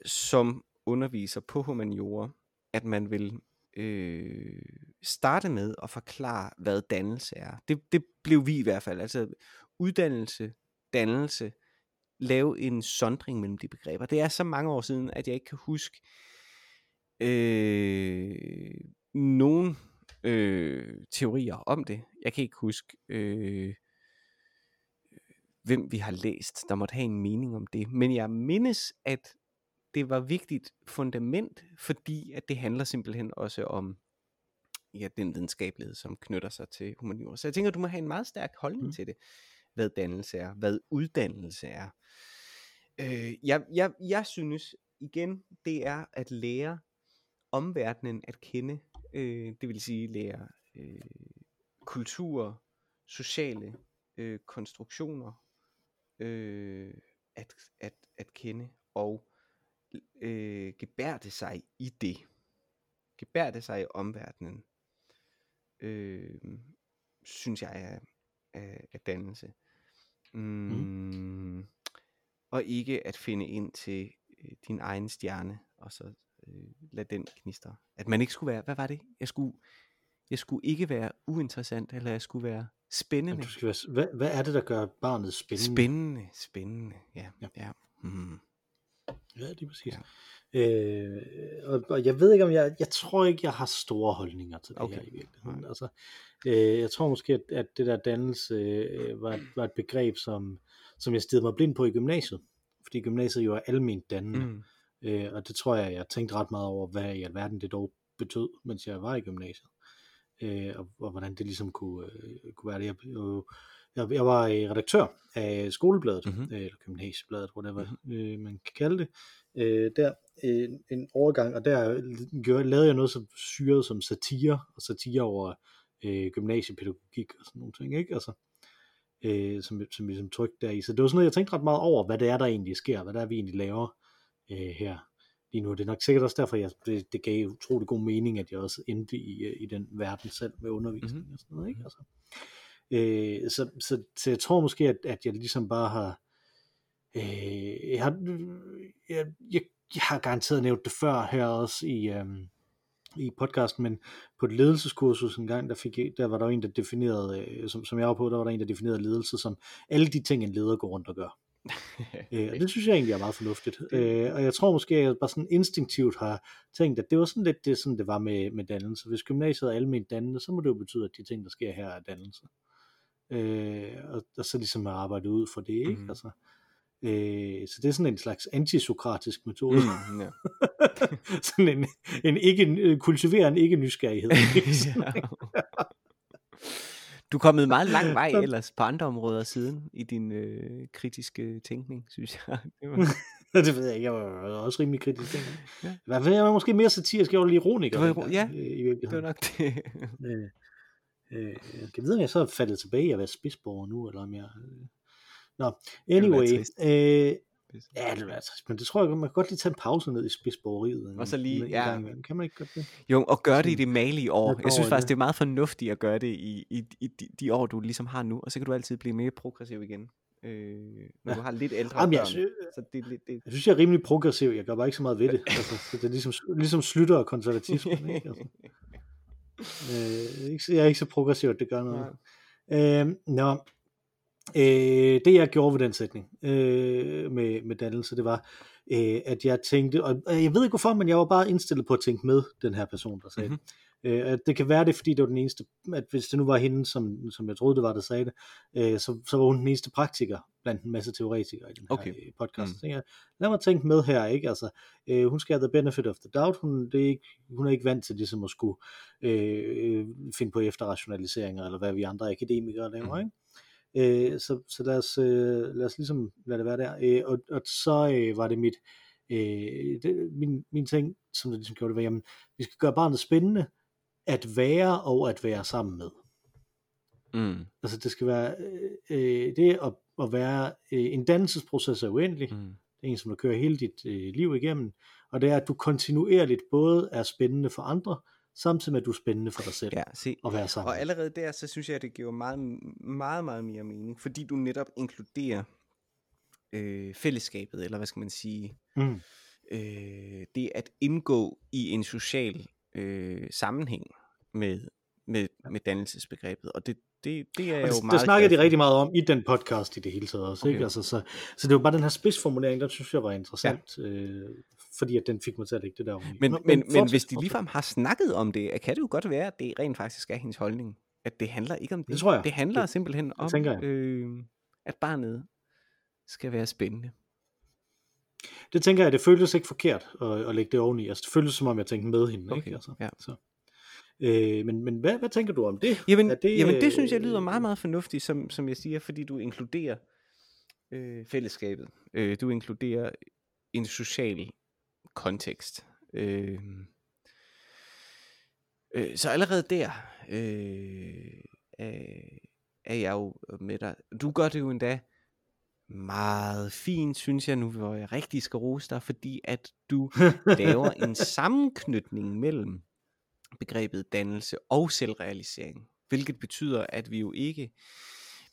som underviser på humaniora, at man vil øh, starte med at forklare, hvad dannelse er. Det, det blev vi i hvert fald. Altså uddannelse, dannelse, lave en sondring mellem de begreber. Det er så mange år siden, at jeg ikke kan huske øh, nogen øh, teorier om det. Jeg kan ikke huske, øh, hvem vi har læst, der måtte have en mening om det. Men jeg mindes, at det var vigtigt fundament, fordi at det handler simpelthen også om ja, den videnskabelighed, som knytter sig til humaniora. Så jeg tænker, du må have en meget stærk holdning Mm. til det, hvad dannelse er, hvad uddannelse er. Øh, jeg, jeg, jeg synes igen, det er at lære omverdenen at kende, øh, det vil sige lære øh, kultur, sociale øh, konstruktioner øh, at, at, at kende og øh, gebærde sig i det. Gebærde sig i omverdenen, øh, synes jeg er, er, er dannelse. Mm, mm. Og ikke at finde ind til øh, din egen stjerne, og så øh, lade den knistre. At man ikke skulle være, hvad var det? Jeg skulle, jeg skulle ikke være uinteressant, eller jeg skulle være spændende. Jamen, du skal være, hvad, hvad er det, der gør barnet spændende? Spændende, spændende, ja. Ja. ja. ja. Mm. Ja, det er præcis. Ja. Øh, og, og jeg ved ikke om jeg, jeg tror ikke jeg har store holdninger til det Okay. her i virkeligheden. Altså, øh, jeg tror måske at, at det der dannelse øh, var, var et begreb som, som jeg stirrede mig blind på i gymnasiet, fordi gymnasiet jo er alment dannende, Mm. øh, og det tror jeg jeg tænkte ret meget over hvad i alverden det dog betød, mens jeg var i gymnasiet. Øh, og, og hvordan det ligesom kunne, øh, kunne være det. Jeg, jeg, jeg, jeg var øh, redaktør af skolebladet, Mhm. mm-hmm. eller gymnasiebladet, whatever mm-hmm. øh, man kan kalde det, øh, der en, en overgang, og der gjorde, lavede jeg noget så syret som satire, og satire over øh, gymnasiepædagogik og sådan nogle ting, ikke? Altså, øh, som, som ligesom der i. Så det var sådan noget, jeg tænkte ret meget over, hvad det er, der egentlig sker, hvad det er, vi egentlig laver øh, her lige nu. Det er nok sikkert også derfor, jeg, det, det gav utrolig god mening, at jeg også endte i, øh, i den verden selv med undervisning Mhm. mm-hmm. og sådan noget, ikke? Altså, øh, så, så, så jeg tror måske, at, at jeg ligesom bare har øh, jeg, har jeg, jeg, jeg har garanteret nævnt det før her også i, øhm, i podcasten, men på et ledelseskursus en gang, der, fik jeg, der var der en, der definerede, øh, som, som jeg var på, der var der en, der definerede ledelse som alle de ting, en leder går rundt og gør. Øh, og det synes jeg egentlig er meget fornuftigt. Øh, og jeg tror måske, at jeg bare sådan instinktivt har tænkt, at det var sådan lidt det, sådan det var med, med dannelse. Hvis gymnasiet er almindeligt dannende, så må det jo betyde, at de ting, der sker her, er dannelse. Øh, og, og så ligesom at arbejde ud for det, ikke? Mhm. Altså, øh, så det er sådan en slags antisokratisk metode. Mm, ja. sådan en, en ikke, kultivere en ikke nysgerrighed. ja. Du er kommet meget lang vej ellers på andre områder siden i din øh, kritiske tænkning, synes jeg. Det var, det ved jeg ikke, jeg var også rimelig kritisk. Ja. Ja. Hvad ved jeg var måske mere satirisk, jeg var lige ironiker. Du var ja, øh, i det virkeligheden. var nok det. Øh, kan vide, om jeg så er faldet tilbage at være spidsborger nu, eller om jeg... Øh... Nå, anyway. Øh, Ja, det er trist, men det tror jeg, man kan godt lige tage en pause ned i spidsborgeriet. Og så lige- ja. gang. Kan man ikke godt det? Jo, og gør det i det malige år. Jeg synes faktisk, det. det er meget fornuftigt at gøre det i, i, i de, de år, du ligesom har nu, og så kan du altid blive mere progressiv igen, øh, når Ja. du har lidt ældre Jamen, jeg, børn. synes, Så det lidt det. jeg synes, jeg er rimelig progressiv. Jeg gør bare ikke så meget ved det. Altså, så det er ligesom, ligesom slutter og konservatismen. Ikke? Altså, øh, jeg er ikke så progressiv, at det gør noget. Øh, nå, øh, det jeg gjorde ved den sætning øh, med, med dannelse, det var, øh, at jeg tænkte, og jeg ved ikke hvorfor, men jeg var bare indstillet på at tænke med den her person, der sagde Mhm. Øh, det kan være det, fordi det var den eneste, at hvis det nu var hende, som, som jeg troede det var, der sagde det, øh, så, så var hun den eneste praktiker blandt en masse teoretikere i den her Okay. okay. podcast. Mm. Så jeg, lad mig tænke med her, ikke? Altså, øh, hun skal have the benefit of the doubt, hun, det er ikke, hun er ikke vant til ligesom at skulle øh, finde på efterrationaliseringer, eller hvad vi andre akademikere laver, Mhm. ikke? Øh, så, så lad os, øh, lad os ligesom lade det være der. Øh, og, og så øh, var det mit, øh, det, min, min ting, som det ligesom gjorde, det var, jamen, vi skal gøre barnet spændende, at være og at være sammen med. Mm. Altså det skal være, øh, øh, det at, at være, øh, en dannelsesproces er uendelig, Mm. det er en, som du kører hele dit øh, liv igennem, og det er, at du kontinuerligt både er spændende for andre, samtidig med, at du er spændende for dig selv Ja, se. at være sammen. Og allerede der, så synes jeg, at det giver meget, meget, meget mere mening, fordi du netop inkluderer øh, fællesskabet, eller hvad skal man sige, Mm. øh, det at indgå i en social øh, sammenhæng med, med, med dannelsesbegrebet, og det, det, det er Og jeg jo det, meget det snakker glad de rigtig meget om i den podcast i det hele taget også. Okay. Ikke? Altså, så, så det var bare den her spidsformulering, der synes jeg var interessant, ja. øh, fordi at den fik mig til at lægge det der oveni. Men, Nå, men, men fortsæt, hvis de ligefrem har snakket om det, kan det jo godt være, at det rent faktisk er hendes holdning. At det handler ikke om det. Det tror jeg. Det handler Det- simpelthen om, øh, at barnet skal være spændende. Det tænker jeg, det føltes ikke forkert at, at lægge det oveni. Altså, det føltes som om, jeg tænkte med hende. Okay, Ikke? Altså, ja. så. Øh, men men hvad, hvad tænker du om det? Jamen, Er det, jamen det synes jeg lyder øh, meget, meget fornuftigt, som, som jeg siger, fordi du inkluderer øh, fællesskabet. Øh, du inkluderer en social kontekst. Øh, øh, så allerede der øh, er, er jeg jo med dig. Du gør det jo endda meget fint, synes jeg nu, hvor jeg rigtig skal rose dig, fordi at du laver en sammenknytning mellem begrebet dannelse og selvrealisering. Hvilket betyder, at vi jo ikke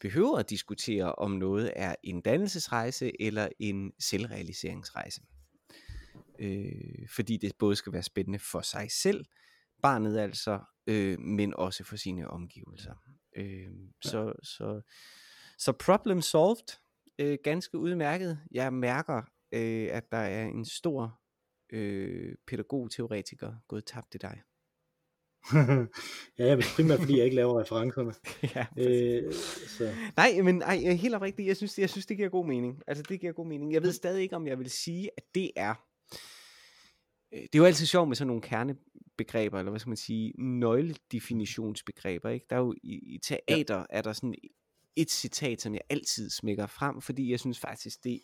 behøver at diskutere, om noget er en dannelsesrejse eller en selvrealiseringsrejse. Øh, fordi det både skal være spændende for sig selv, barnet altså, øh, men også for sine omgivelser. Øh, så, så, så problem solved, øh, ganske udmærket. Jeg mærker, øh, at der er en stor øh, pædagogteoretiker gået tabt i dig. ja, men primært fordi jeg ikke laver referencerne. ja, Øh, så. Nej, men ej, jeg helt oprigtigt, jeg synes, jeg synes, det giver god mening. Altså, det giver god mening. Jeg ved stadig ikke, om jeg vil sige, at det er... Øh, Det er jo altid sjovt med sådan nogle kernebegreber, eller hvad skal man sige, nøgledefinitionsbegreber, ikke? Der er jo i, i teater, er der sådan et citat, som jeg altid smækker frem, fordi jeg synes faktisk, det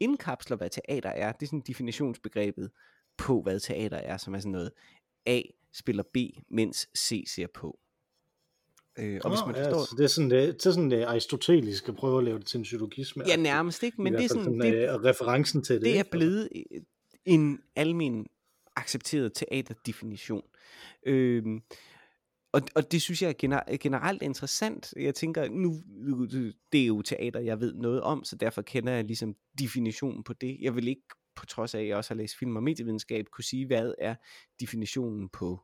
indkapsler, hvad teater er. Det er sådan definitionsbegrebet på, hvad teater er, som er sådan noget A spiller B, mens C ser på. Øh, og hvis man ja, forstår, så det er sådan, det, det er sådan det aristotelisk at prøve at lave det til en psykologisme. Ja, nærmest ikke, men det er fald sådan, det, øh, referencen til det. det er ikke? blevet øh, en almen accepteret teaterdefinition. Øhm, og, og det synes jeg er gener- generelt interessant. Jeg tænker, nu, det er jo teater, jeg ved noget om, så derfor kender jeg ligesom definitionen på det. Jeg vil ikke, på trods af at jeg også har læst film og medievidenskab, kunne sige, hvad er definitionen på,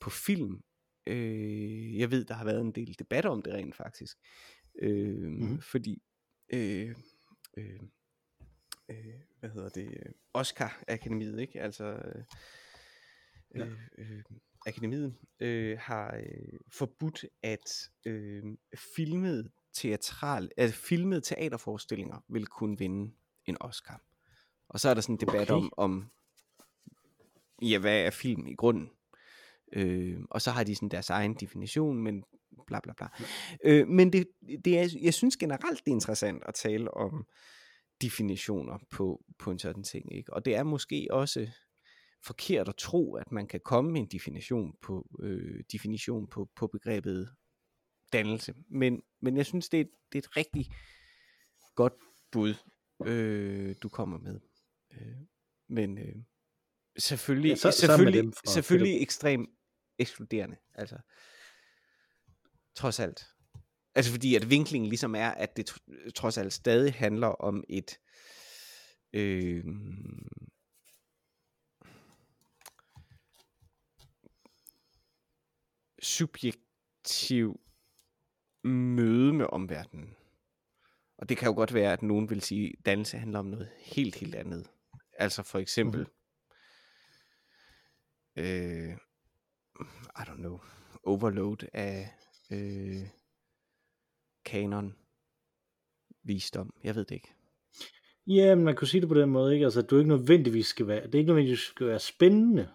på film. Øh, jeg ved, der har været en del debat om det rent faktisk. Øh, Mhm. mm-hmm. Fordi øh, øh, øh, hvad hedder det, øh, Oscar Akademiet, ikke? Altså øh, Ja. øh, øh, Akademiet øh, har øh, forbudt at øh, filmet teatral, altså filmet teaterforestillinger vil kunne vinde en Oscar. Og så er der sådan en debat Okay. om, om ja, hvad er film i grunden? Øh, og så har de sådan deres egen definition, men bla bla bla. Øh, men det, det er, jeg synes generelt, det er interessant at tale om definitioner på, på en sådan ting. Ikke? Og det er måske også forkert at tro, at man kan komme med en definition på, øh, definition på, på begrebet dannelse. Men, men jeg synes, det er, det er et rigtig godt bud. øh, du kommer med. Øh, men øh, selvfølgelig, Ja, så- selvfølgelig, fra selvfølgelig ekstremt ekskluderende. Altså, trods alt. Altså fordi at vinklingen ligesom er, at det tr- trods alt stadig handler om et øh, subjektiv møde med omverdenen. Og det kan jo godt være, at nogen vil sige, at dannelse handler om noget helt, helt andet. Altså for eksempel, mm-hmm. øh, I don't know, overload af øh, kanon, visdom, jeg ved det ikke. Ja, men man kunne sige det på den måde, ikke? Altså, at du ikke nødvendigvis skal være, det er ikke nødvendigvis skal være spændende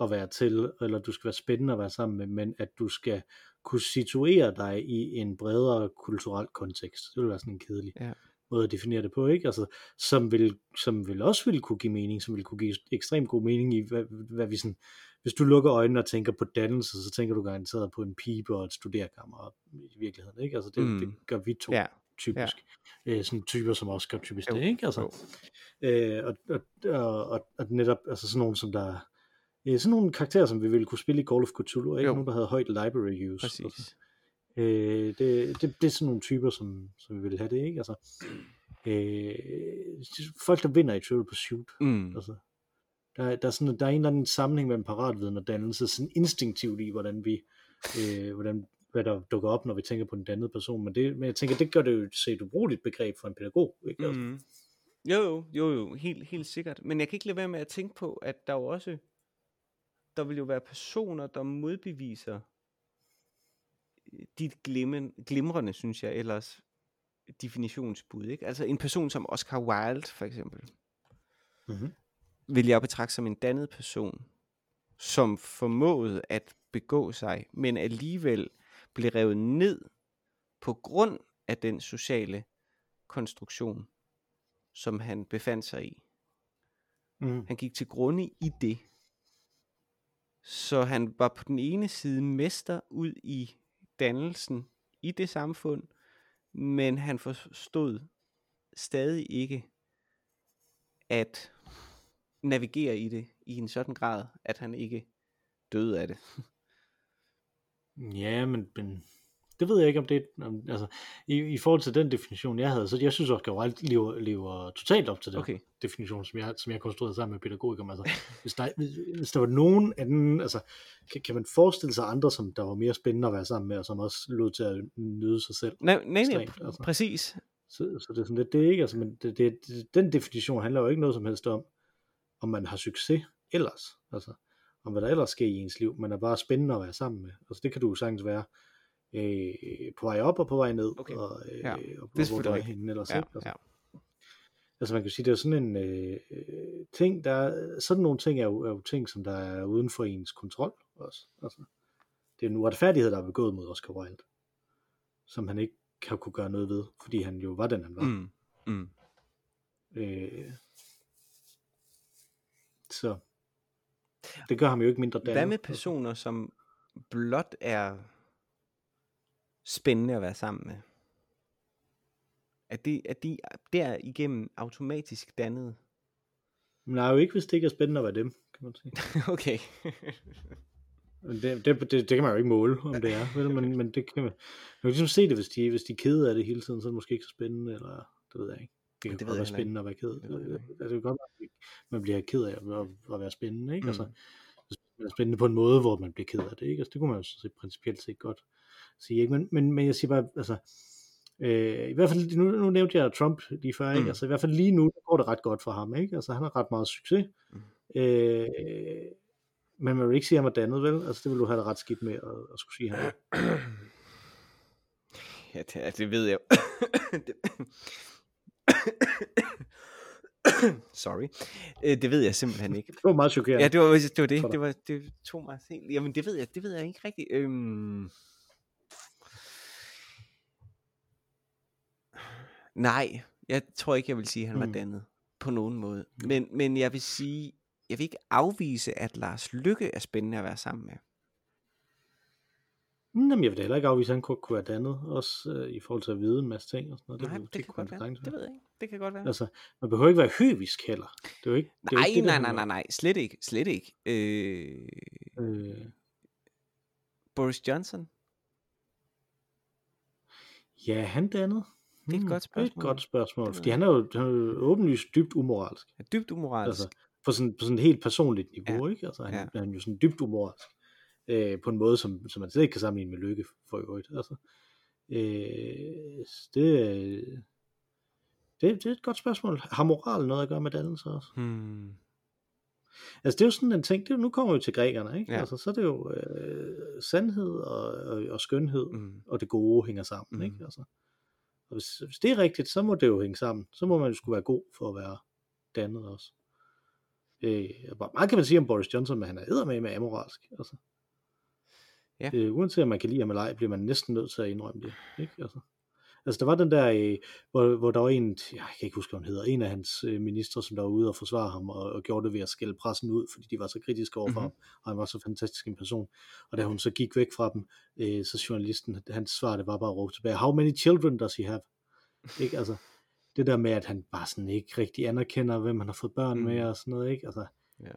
at være til, eller du skal være spændende at være sammen med, men at du skal kunne situere dig i en bredere kulturel kontekst. Det vil være sådan en kedelig Ja. måde at definere det på, ikke? Altså, som vil, som vil også ville kunne give mening, som vil kunne give ekstremt god mening i, hvad, hvad vi sådan, hvis du lukker øjnene og tænker på dannelse, så tænker du garanteret på en pibe og et studerkammer i virkeligheden, ikke? Altså, det, Mm. det gør vi to Ja, typisk. Ja. Øh, sådan typer, som også gør typisk Jo, det, ikke? Altså, jo. Øh, og, og, og, og, netop altså sådan nogle, som der øh, sådan nogle karakterer, som vi ville kunne spille i Call of Cthulhu, ikke? Jo. Nogen, der havde højt library use. Altså, præcis. øh, det, det, det er sådan nogle typer, som, som vi vil have det, ikke? Altså, øh, folk, der vinder i Trivial Pursuit, Mm. altså, der, der, er sådan, der er en eller anden sammenhæng mellem paratviden og dannelse, sådan instinktivt i, hvordan vi, øh, hvordan, hvad der dukker op, når vi tænker på den dannede person, men, det, men jeg tænker, det gør det jo til et ubrugeligt begreb for en pædagog, ikke? Altså, Mm. Jo, jo, jo, jo, helt, helt sikkert. Men jeg kan ikke lade være med at tænke på, at der jo også, der vil jo være personer, der modbeviser øh, dit glimme, glimrende, synes jeg, ellers definitionsbud. Ikke? Altså en person som Oscar Wilde, for eksempel, mm-hmm. vil jeg betragte som en dannet person, som formåede at begå sig, men alligevel blev revet ned på grund af den sociale konstruktion, som han befandt sig i. Mm. Han gik til grunde i det. Så han var på den ene side mester ud i dannelsen i det samfund, men han forstod stadig ikke at navigere i det i en sådan grad, at han ikke døde af det. Ja, men, men det ved jeg ikke, om det om, altså, i, i forhold til den definition, jeg havde, så jeg synes også, at Wilde lever, lever totalt op til den Okay. definition, som jeg, som jeg konstruerede sammen med pædagogikere. Altså, hvis, der, hvis, der var nogen anden, altså, kan, kan man forestille sig andre, som der var mere spændende at være sammen med, og som også lod til at nyde sig selv? Nej, nej, nej altså. præcis. Så, så det er sådan lidt, det er ikke, altså, men det, det, det, den definition handler jo ikke noget som helst om, om man har succes ellers, altså, om hvad der ellers sker i ens liv, men er bare spændende at være sammen med. Altså, det kan du jo sagtens være øh, på vej op og på vej ned, Okay. og, øh, Ja, og, det er og hvor du er henne ellers, Ja, ikke? Altså, ja. altså, man kan sige, det er sådan en øh, ting, der er, sådan nogle ting er jo, er jo ting, som der er uden for ens kontrol også. Altså, det er en uretfærdighed, der er begået mod Oscar Wilde, som han ikke har kunne gøre noget ved, fordi han jo var den, han var. Mm. Mm. Øh, så det gør ham jo ikke mindre dannet. Hvad med personer, som blot er spændende at være sammen med? Er de, er de der igennem automatisk dannet? Men nej, jo ikke, hvis det ikke er spændende at være dem, kan man sige. okay. Det, det, det, det kan man jo ikke måle, om det er. Vel? Men, men det kan man, man kan ligesom se det, hvis de, hvis de er kede af det hele tiden, så er det måske ikke så spændende, eller det ved jeg ikke. Det kan Det det godt være ikke. spændende at være ked. Det jeg Det, det, det kan godt være, at man bliver ked af at, at være spændende, ikke? Mm. Altså, det er spændende på en måde, hvor man bliver ked af det, ikke? Altså, det kunne man jo så principielt set godt sige, ikke? Men, men, men jeg siger bare, altså, øh, i hvert fald, nu, nu nævnte jeg Trump lige før, ikke? Mm. Altså, i hvert fald lige nu, går det ret godt for ham, ikke? Altså, han har ret meget succes. Mm. Øh, men man vil ikke sige, at han var dannet, vel? Altså, det vil du have det ret skidt med at, at skulle sige, han ja, det, det ved jeg. Det- Sorry. Øh, Det ved jeg simpelthen ikke. Det var meget chokerende. Ja, det var, det var det. Det, var, det tog mig helt... Jamen, det ved jeg, det ved jeg ikke rigtigt. Øhm... Nej, jeg tror ikke, jeg vil sige, at han var Mm. dannet på nogen måde. Men, men jeg vil sige, jeg vil ikke afvise, at Lars Lykke er spændende at være sammen med. Jamen, jeg vil da heller ikke afvise, at han kunne, kunne være dannet, også øh, i forhold til at vide en masse ting og sådan noget. Nej, det, det kan godt være. Det ved jeg ikke. Det kan godt være. Altså, man behøver ikke være høvisk heller. Det er jo ikke, det er jo nej, ikke det, det nej, nej, nej, nej, slet ikke, slet ikke. Øh, Øh, Boris Johnson, ja, han dannet. Det er et Hmm, godt Det er et spørgsmål. godt spørgsmål, fordi han er jo, han er jo åbenlyst dybt umoralsk. er dybt umoralsk. Altså, på sådan, på sådan et helt personligt niveau, Ja. ikke? Altså, han, Ja. ja. han er jo sådan dybt umoralsk. Øh, på en måde, som, som man slet ikke kan sammenligne med lykke for øvrigt. Altså, øh, det, det, det er et godt spørgsmål. Har moral noget at gøre med dannelse også? Hmm. Altså det er jo sådan en ting, det nu kommer vi til grækerne, ikke? Ja. Altså så er det jo øh, sandhed og, og, og skønhed Mm. og det gode hænger sammen, Mm. mm. ikke? Altså, og hvis, hvis det er rigtigt, så må det jo hænge sammen. Så må man jo skulle være god for at være dannet også. Øh, bare- meget kan man sige om Boris Johnson, men han er eddermame med amoralsk. Altså. Ja. Øh, uanset om man kan lide ham eller ej, bliver man næsten nødt til at indrømme det. Ikke? Altså. Altså der var den der, øh, hvor, hvor der var en, jeg kan ikke huske, hvad han hedder, en af hans øh, ministre, som der var ude og forsvare ham, og, og gjorde det ved at skælde pressen ud, fordi de var så kritiske over for Mhm. ham, og han var så fantastisk en person. Og da hun så gik væk fra dem, øh, så journalisten, hans svar, det var bare at råbe tilbage, how many children does he have? Ikke? Altså, det der med, at han bare sådan ikke rigtig anerkender, hvem han har fået børn Mm. med, og sådan noget, ikke? Altså, Ja.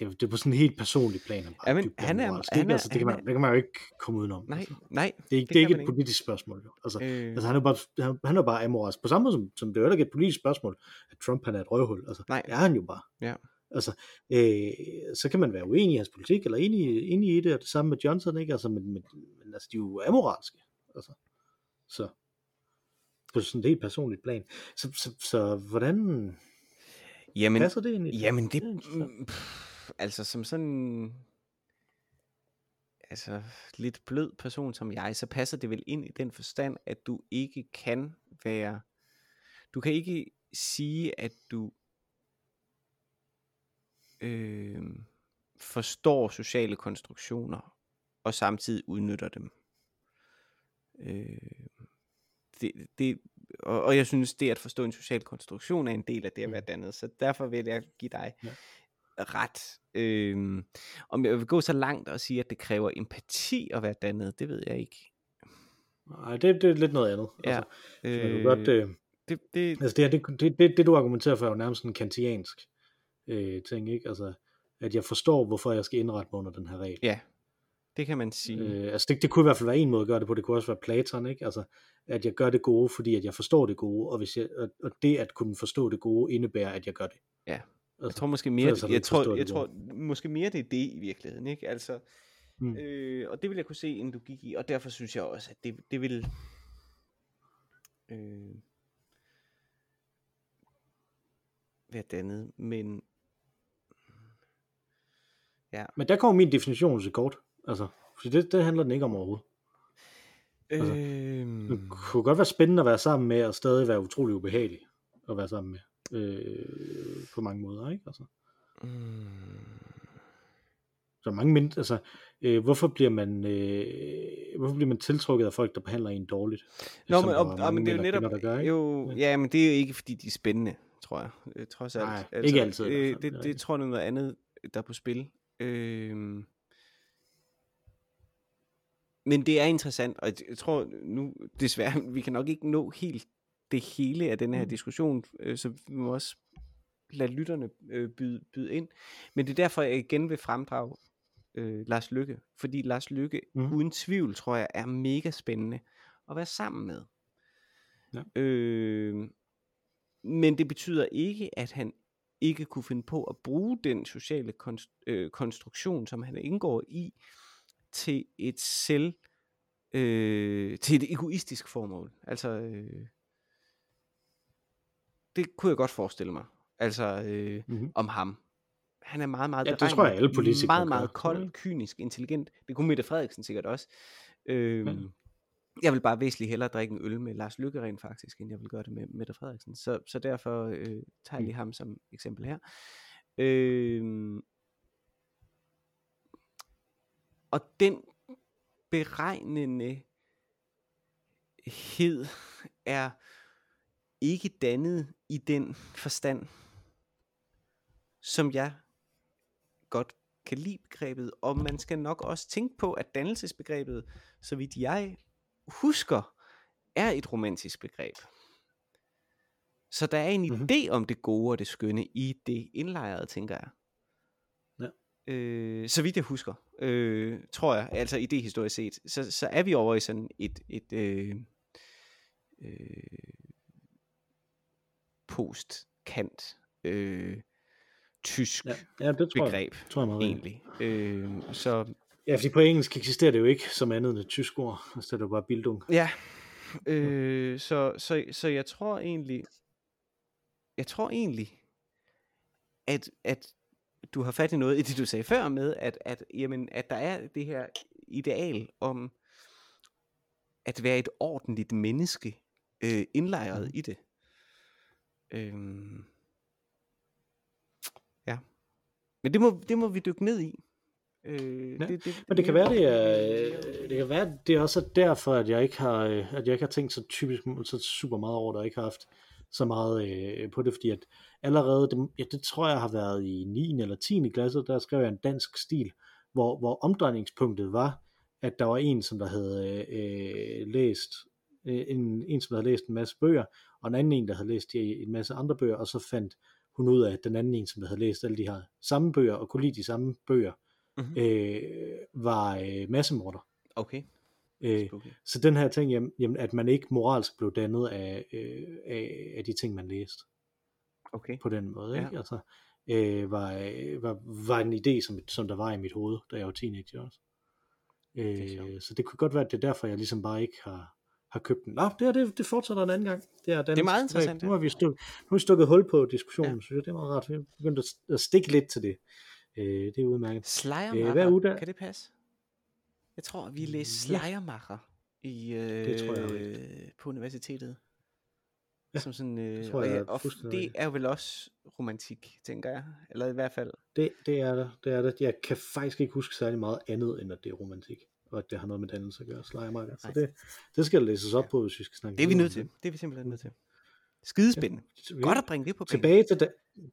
Det, er- det er på sådan en helt personlig plan, han Ja, men han er- amoralsk, han ikke? er- altså, det, kan han man, det kan man jo ikke komme udenom. Nej, Altså. nej. Det er ikke, det det er ikke et ikke. politisk spørgsmål. Jo. Altså, Øh, altså, han er bare, han, han er bare amoralsk. På samme måde som, som det er ikke et politisk spørgsmål, at Trump han er et røvhul. Altså, Nej. det er han jo bare. Ja. Altså, øh, så kan man være uenig i hans politik, eller enig, enig i det, og det samme med Johnson, ikke? Altså, men, men, men altså, de er jo amoralske. Altså, så på sådan et helt personligt plan. Så, så, så hvordan jamen, passer det egentlig? jamen det, mm, pff, altså som sådan, altså lidt blød person som jeg, så passer det vel ind i den forstand, at du ikke kan være, du kan ikke sige, at du øh, forstår sociale konstruktioner, og samtidig udnytter dem. Øh, det, det, og, og jeg synes, det at forstå en social konstruktion er en del af det at være dannet, så derfor vil jeg give dig Ja. Ret. Øh, om jeg vil gå så langt og sige, at det kræver empati at være dannet, det ved jeg ikke. Nej, det, det er lidt noget andet. Ja, Altså, øh, godt, øh, det, det, Altså det, her, det, det, det, det du argumenterer for er jo nærmest en kantiansk øh, ting, ikke? Altså, at jeg forstår, hvorfor jeg skal indrette mig under den her regel. ja, det kan man sige. Øh, altså det, det kunne i hvert fald være en måde at gøre det på, det kunne også være Platon, ikke? Altså, at jeg gør det gode, fordi at jeg forstår det gode, og, hvis jeg, og, og det at kunne forstå det gode, indebærer, at jeg gør det. Ja. Altså, Jeg tror måske mere, du jeg tror, jeg det tror måske mere det er det i virkeligheden, ikke? Altså, Mm. øh, og det vil jeg kunne se en logik i, og derfor synes jeg også, at det, det vil øh, være dannet, men ja, Men der kommer min definition til kort. Altså, for det, det handler den ikke om overhovedet. Altså, øh, Det kunne godt være spændende at være sammen med, og stadig være utrolig ubehagelig at være sammen med. Øh, på mange måder, ikke? Altså. mm, Så mange mindre, altså, øh, hvorfor bliver man, øh, hvorfor bliver man tiltrukket af folk, der behandler en dårligt? Nå, men, og, og, men det er jo netop, kvinder, gør, jo, Ja. men det er jo ikke, fordi de er spændende, tror jeg, øh, trods alt. Nej, ikke altid Øh, det det, det tror jeg er noget andet, der er på spil. Øh, men det er interessant, og jeg tror nu, desværre, vi kan nok ikke nå helt det hele af den her Mm. diskussion, øh, så vi må også lade lytterne øh, byde, byde ind. Men det er derfor, jeg igen vil fremdrage øh, Lars Lykke, fordi Lars Lykke mm. uden tvivl, tror jeg, er mega spændende at være sammen med. Ja. Øh, men det betyder ikke, at han ikke kunne finde på at bruge den sociale konst, øh, konstruktion, som han indgår i, til et selv, øh, til et egoistisk formål. Altså, øh, det kunne jeg godt forestille mig. Altså, øh, Mhm. om ham. Han er meget, meget Ja, det tror jeg, alle politikere meget, meget kold, kynisk, intelligent. Det kunne Mette Frederiksen sikkert også. Øhm, Ja. Jeg vil bare væsentligt hellere drikke en øl med Lars Lykke rent faktisk, end jeg vil gøre det med Mette Frederiksen. Så, så derfor øh, tager jeg Mm. lige ham som eksempel her. Øhm, og den beregnende hed er ikke dannet i den forstand, som jeg godt kan lide begrebet, og man skal nok også tænke på, at dannelsesbegrebet, så vidt jeg husker, er et romantisk begreb. Så der er en Mhm. idé om det gode og det skønne i det indlejrede, tænker jeg. Ja. Øh, så vidt jeg husker, øh, tror jeg, altså i det historisk set, så, så er vi over i sådan et, et øh, øh, post-kant øh, tysk Ja, ja det tror begreb, jeg, tror jeg meget. egentlig. Øh, så Ja, fordi på engelsk eksisterer det jo ikke som andet end et tysk ord. Altså det er bare bildung. Ja, øh, så, så, så jeg tror egentlig, jeg tror egentlig, at, at du har fat i noget i det, du sagde før med, at, at, jamen, at der er det her ideal om at være et ordentligt menneske øh, indlejret Mhm. i det. Øhm, ja. Men det må, det må vi dykke ned i. Øh, Ja, det, det, Men det kan være, det er, det kan være, det er også derfor, at jeg ikke har, øh, at jeg ikke har tænkt så typisk så super meget over det, og ikke har haft så meget øh, på det, fordi at allerede, det, ja, det tror jeg har været i 9. eller 10. klasse, der skrev jeg en dansk stil, hvor, hvor omdrejningspunktet var, at der var en, som der havde øh, læst, øh, en, en, som der havde læst en masse bøger, og en anden en, der havde læst øh, en masse andre bøger, og så fandt hun ud af, at den anden en, som havde læst alle de her samme bøger, og kunne lide de samme bøger, Mhm. øh, var øh, massemorder. Okay. Øh, så den her ting, jamen, jamen, at man ikke moralsk blev dannet af, øh, af, af de ting, man læste Okay. på den måde. Ja. Ikke? Altså, øh, var, øh, var, var en idé, som, som der var i mit hoved, da jeg var teenager også. Øh, så det kunne godt være, at det er derfor, jeg ligesom bare ikke har, har købt den. Nå, det, her, det, det fortsætter en anden gang. Det er, Det er meget interessant, Nu ja. har vi stukket, nu har vi stukket hul på diskussionen, ja. synes jeg, det er meget rart. Vi er begyndt at, at stikke lidt til det. Øh, det er udmærket. Slejermacher, Øh, kan det passe? Jeg tror, vi Mm, læste ja. Slejermacher i, øh, Det tror jeg er på universitetet. Ja, Som sådan, øh, tror og, jeg ja, er og fuldstændig det er vel også romantik, tænker jeg. Eller i hvert fald. Det, det er det, det er det. Jeg kan faktisk ikke huske særlig meget andet, end at det er romantik, og at det har noget med dannelse at gøre, slejermarker. Så det, det skal læses op på, hvis vi skal snakke Det er vi nødt til. Det er vi simpelthen nødt til. Skidespændende. det. Godt at bringe det på banen. Tilbage til, da,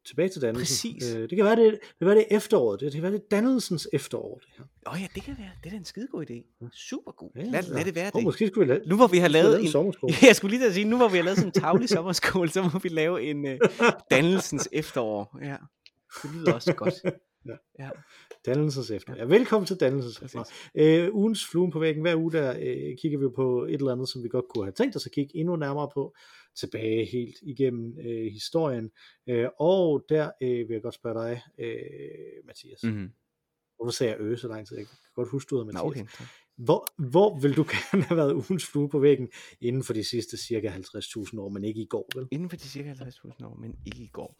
tilbage til dannelsen. Præcis. Øh, det kan være, det, det kan være, det er efteråret. Det, det kan være, det dannelsens efterår, det her. Åh oh, ja, det kan være. Det er da en skidegod idé. Super god. Ja, Lad, lad det være oh, det. Måske skulle vi lave, Nu hvor vi har lavet lave en en, sommerskole. Ja, jeg skulle lige til at sige, nu hvor vi har lavet sådan en tavlig sommerskole, så må vi lave en uh, dannelsens efterår. Ja, det lyder også godt. Ja. ja. Dannelsens efter. Ja, velkommen til. Præcis. Øh, ugens fluen på væggen. Hver uge der øh, kigger vi på et eller andet, som vi godt kunne have tænkt os at kigge endnu nærmere på. Tilbage helt igennem øh, historien. Øh, og der øh, vil jeg godt spørge dig, øh, Mathias. Mm. Mm-hmm. Hvorfor sagde jeg øh så lang tid? Jeg kan godt huske, du hedder Nå, Mathias. okay. Hvor, hvor vil du gerne have været ugens flue på væggen inden for de sidste cirka 50.000 år, men ikke i går, vel? Inden for de cirka 50.000 år, men ikke i går.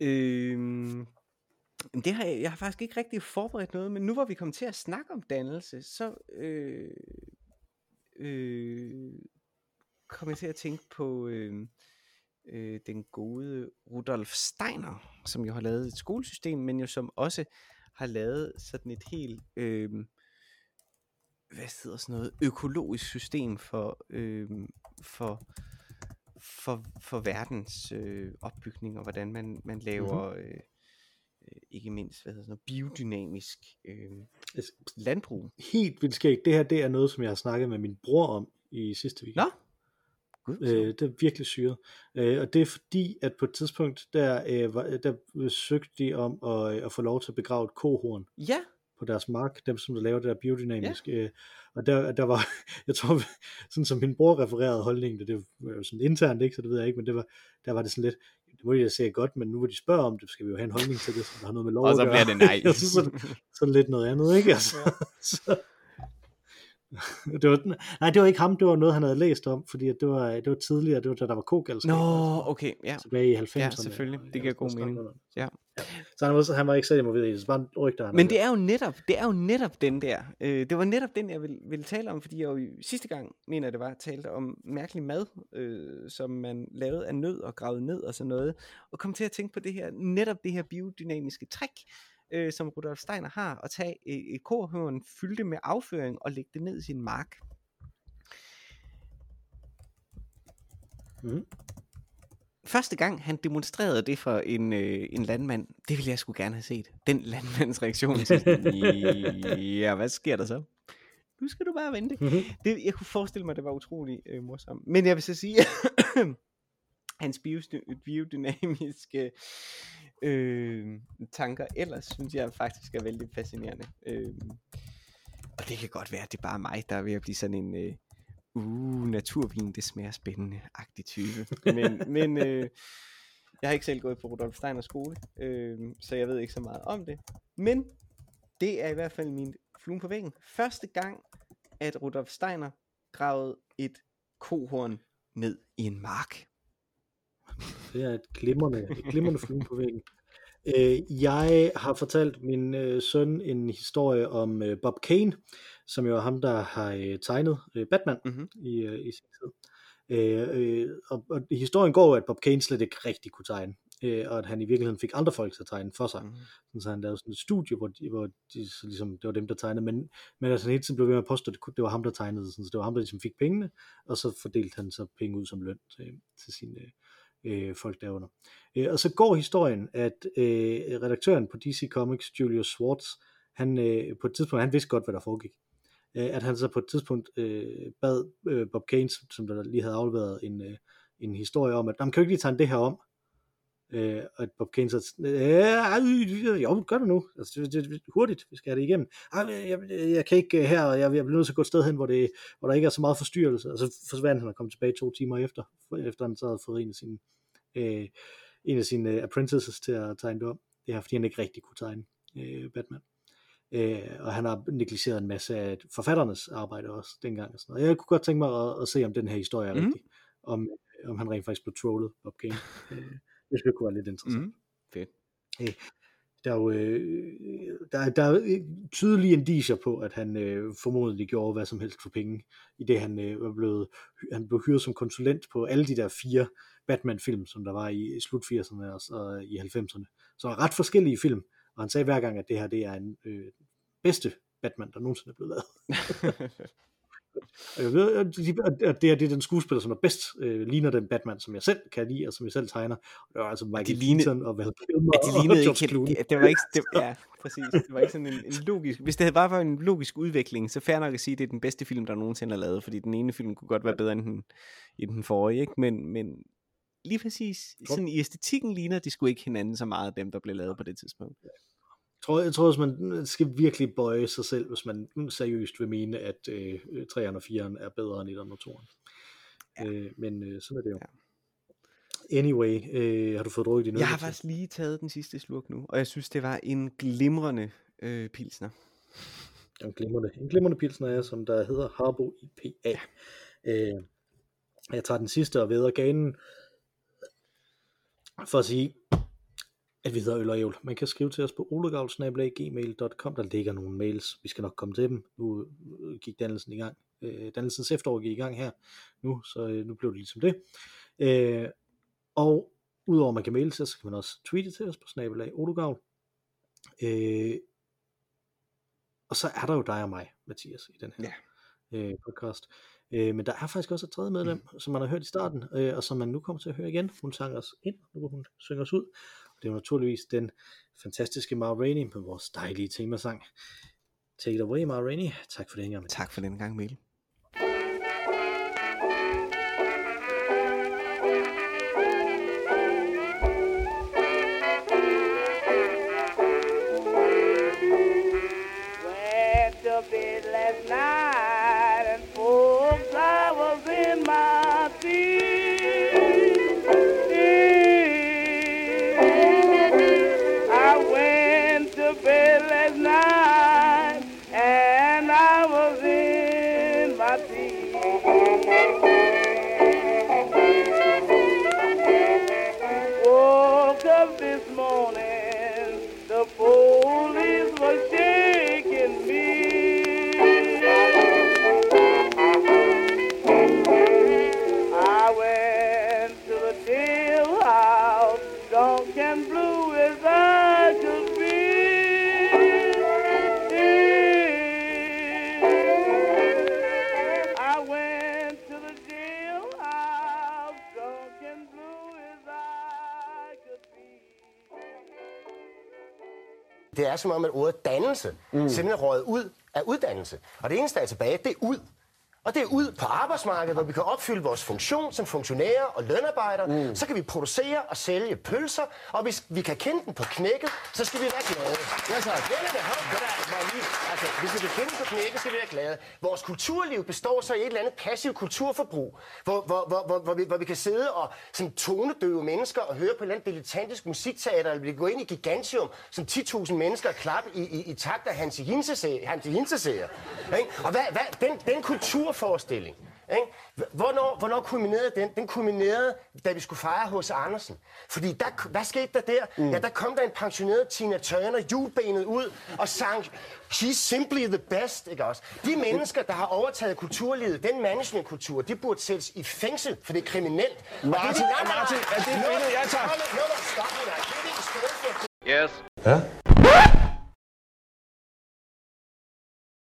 Øhm, det har jeg, jeg har faktisk ikke rigtig forberedt noget, men nu hvor vi kommer til at snakke om dannelse, så øh, øh, kommer jeg til at tænke på øh, øh, den gode Rudolf Steiner, som jo har lavet et skolesystem, men jo som også har lavet sådan et helt øh, hvad hedder sådan noget økologisk system for øh, for for, for verdens øh, opbygning og hvordan man, man laver øh, øh, ikke mindst hvad hedder sådan noget, biodynamisk øh, landbrug. Helt vildt skægt. Det her, det er noget, som jeg har snakket med min bror om i sidste weekend. Nå, Gud, Øh, øh, det er virkelig syret. Øh, og det er fordi, at på et tidspunkt, der, øh, var, der søgte de om at, øh, at få lov til at begrave et kohorn ja, på deres mark, dem som der laver det der biodynamisk. Øh, og der, der var, jeg tror, sådan som min bror refererede holdningen, det var jo sådan internt, ikke, så det ved jeg ikke, men det var, der var det sådan lidt, det må de da sige godt, men nu hvor de spørger om det, skal vi jo have en holdning til det, som der har noget med lov og så bliver det nej. Så, så, så lidt noget andet, ikke? Altså, så, det var, nej, det var ikke ham, det var noget, han havde læst om, fordi det, var, det var tidligere, det var da der var kogalskab. Nå, altså, okay, ja. tilbage i 90'erne. Ja, selvfølgelig. Det giver god mening. Ja. Så han var, han var ikke selv involveret i det, så bare rygter, han Men det er jo netop, det er jo netop den der. Øh, det var netop den, jeg ville, ville tale om, fordi jeg jo sidste gang, mener det var, talte om mærkelig mad, øh, som man lavede af nød og gravede ned og sådan noget, og kom til at tænke på det her, netop det her biodynamiske trick, øh, som Rudolf Steiner har, at tage et, et korhøren, fylde det med afføring og lægge det ned i sin mark. Mhm. første gang han demonstrerede det for en, øh, en landmand, det ville jeg sgu gerne have set. Den landmands reaktion til ja, hvad sker der så? Nu skal du bare vente. Mhm. Det, jeg kunne forestille mig, det var utrolig øh, morsomt. Men jeg vil så sige, hans biodynamiske øh, tanker ellers, synes jeg faktisk er vældig fascinerende. Øh, og det kan godt være, at det er bare mig, der er ved at blive sådan en, øh, uh, naturvin, det smager spændende-agtig type. Men, men øh, jeg har ikke selv gået på Rudolf Steiners skole, øh, så jeg ved ikke så meget om det. Men det er i hvert fald min flue på væggen. Første gang, at Rudolf Steiner gravede et kohorn ned i en mark. Det er et glimrende, et glimrende flue på væggen. Øh, jeg har fortalt min øh, søn en historie om øh, Bob Kane, som jo er ham, der har øh, tegnet øh, Batman Mhm. i, øh, i sin tid. Øh, øh, og, og historien går jo, at Bob Kane slet ikke rigtig kunne tegne, øh, og at han i virkeligheden fik andre folk til at tegne for sig. Mhm. Sådan, så han lavede sådan et studie, hvor, de, hvor de, så ligesom, det var dem, der tegnede, men, men altså, han hele tiden blev ved med at påstå, at det, var ham, der tegnede, sådan, så det var ham, der ligesom fik pengene, og så fordelte han så penge ud som løn til, til sine øh, folk derunder. Øh, og så går historien, at øh, redaktøren på DC Comics, Julius Schwartz, han øh, på et tidspunkt, han vidste godt, hvad der foregik. Øh, at han så på et tidspunkt øh, bad øh, Bob Kane, som- som der lige havde afleveret en, øh, en historie om, at man kan jo ikke lige tegne det her om. Øh, og Bob Kane så, øh, jo, gør det nu. Altså, det, det, hurtigt, vi skal have det igennem. Ej, jeg, jeg, jeg kan ikke øh, her, og jeg, jeg bliver nødt til at gå et sted hen, hvor, det, hvor der ikke er så meget forstyrrelse. Og så forsvandt han og kom tilbage to timer efter, efter han så havde fået en af sine, øh, en af sine øh, apprentices til at tegne det om. Det er fordi han ikke rigtig kunne tegne øh, Batman. Øh, og han har negligeret en masse af forfatternes arbejde også dengang. Og sådan noget. Jeg kunne godt tænke mig at, at se, om den her historie er Mhm. rigtig. Om, om han rent faktisk blev trollet, Bob Kane. Øh, det skulle kunne være lidt interessant. Mhm. Fedt. Der er jo øh, der, er- der er øh, tydelige indicier på, at han øh, formodentlig gjorde hvad som helst for penge, i det han øh, var blevet, han blev hyret som konsulent på alle de der fire Batman-film, som der var i slut 80'erne og, og i 90'erne. Så ret forskellige film, og han sagde hver gang, at det her det er en øh, bedste Batman, der nogensinde er blevet lavet. Og jeg ved, at de- at det her det er den skuespiller, som er bedst øh, ligner den Batman, som jeg selv kan lide, og som jeg selv tegner. Det var altså Michael Keaton og Val Kilmer Ja, de og lignede George ikke Clooney. det, det var ikke, det, ja, præcis. Det var ikke sådan en, en logisk, hvis det havde bare været en logisk udvikling, så fair nok at sige, at det er den bedste film, der nogensinde er lavet, fordi den ene film kunne godt være bedre end den, end den forrige, ikke? Men, men lige præcis, sådan i æstetikken ligner de skulle ikke hinanden så meget, dem der blev lavet på det tidspunkt. Jeg tror, jeg tror, at man skal virkelig bøje sig selv, hvis man seriøst vil mene, at øh, 3'eren og 4'eren er bedre end 1'eren og 2'eren. Ja. Øh, men øh, sådan er det jo. Ja. Anyway, øh, har du fået drukket din øl? Jeg har faktisk lige taget den sidste slurk nu, og jeg synes, det var en glimrende øh, pilsner. En glimrende, en glimrende pilsner er, som der hedder Harbo IPA. Øh, jeg tager den sidste og væder ganen for at sige, at vi hedder Øl og Ævl. Man kan skrive til os på olegavl.gmail.com. Der ligger nogle mails. Vi skal nok komme til dem. Nu øh, gik dannelsen i gang. Øh, dannelsens efterår gik i gang her nu, så øh, nu blev det ligesom det. Øh, og udover at man kan maile til os, så kan man også tweete til os på snabelag Olegavl. Øh, og så er der jo dig og mig, Mathias, i den her øh, podcast. Øh, men der er faktisk også et tredje medlem, mm. som man har hørt i starten, øh, og som man nu kommer til at høre igen. Hun sang os ind, nu hvor hun synger os ud. Det var naturligvis den fantastiske Mar Rainey med vores dejlige temasang. Take it away, Mar Rainey. Tak for den gang. Tak for den gang, Mikkel. Som om, at ordet dannelse mm. simpelthen røget ud af uddannelse. Og det eneste, der er tilbage, det er ud. Og det er ud på arbejdsmarkedet, hvor vi kan opfylde vores funktion som funktionærer og lønarbejdere. Mm. Så kan vi producere og sælge pølser, og hvis vi kan kende den på knækket, så skal vi være glade. Ja, så. Altså, hvis vi kan kende på knækket, skal vi være glade. Vores kulturliv består så i et eller andet passivt kulturforbrug, hvor, hvor, hvor, hvor, hvor, vi, hvor vi kan sidde og som tonedøve mennesker og høre på et eller andet dilettantisk musikteater, eller vi kan gå ind i Gigantium som 10.000 mennesker og klappe i, i, i takt af Hansi Hinseseer. Og hvad, hvad, den, den kulturforestilling, ikke? Hvornår, hvornår kulminerede den? Den kulminerede, da vi skulle fejre hos Andersen. Fordi der, hvad skete der der? Mm. Ja, der kom der en pensioneret Tina Turner hjulbenet ud og sang She's simply the best, ikke også? De mennesker, der har overtaget kulturlivet, den managementkultur, de burde sættes i fængsel, for det er kriminelt. Martin, Martin, er det jeg tager? Det der. Det er det i stedet for Yes. Ja?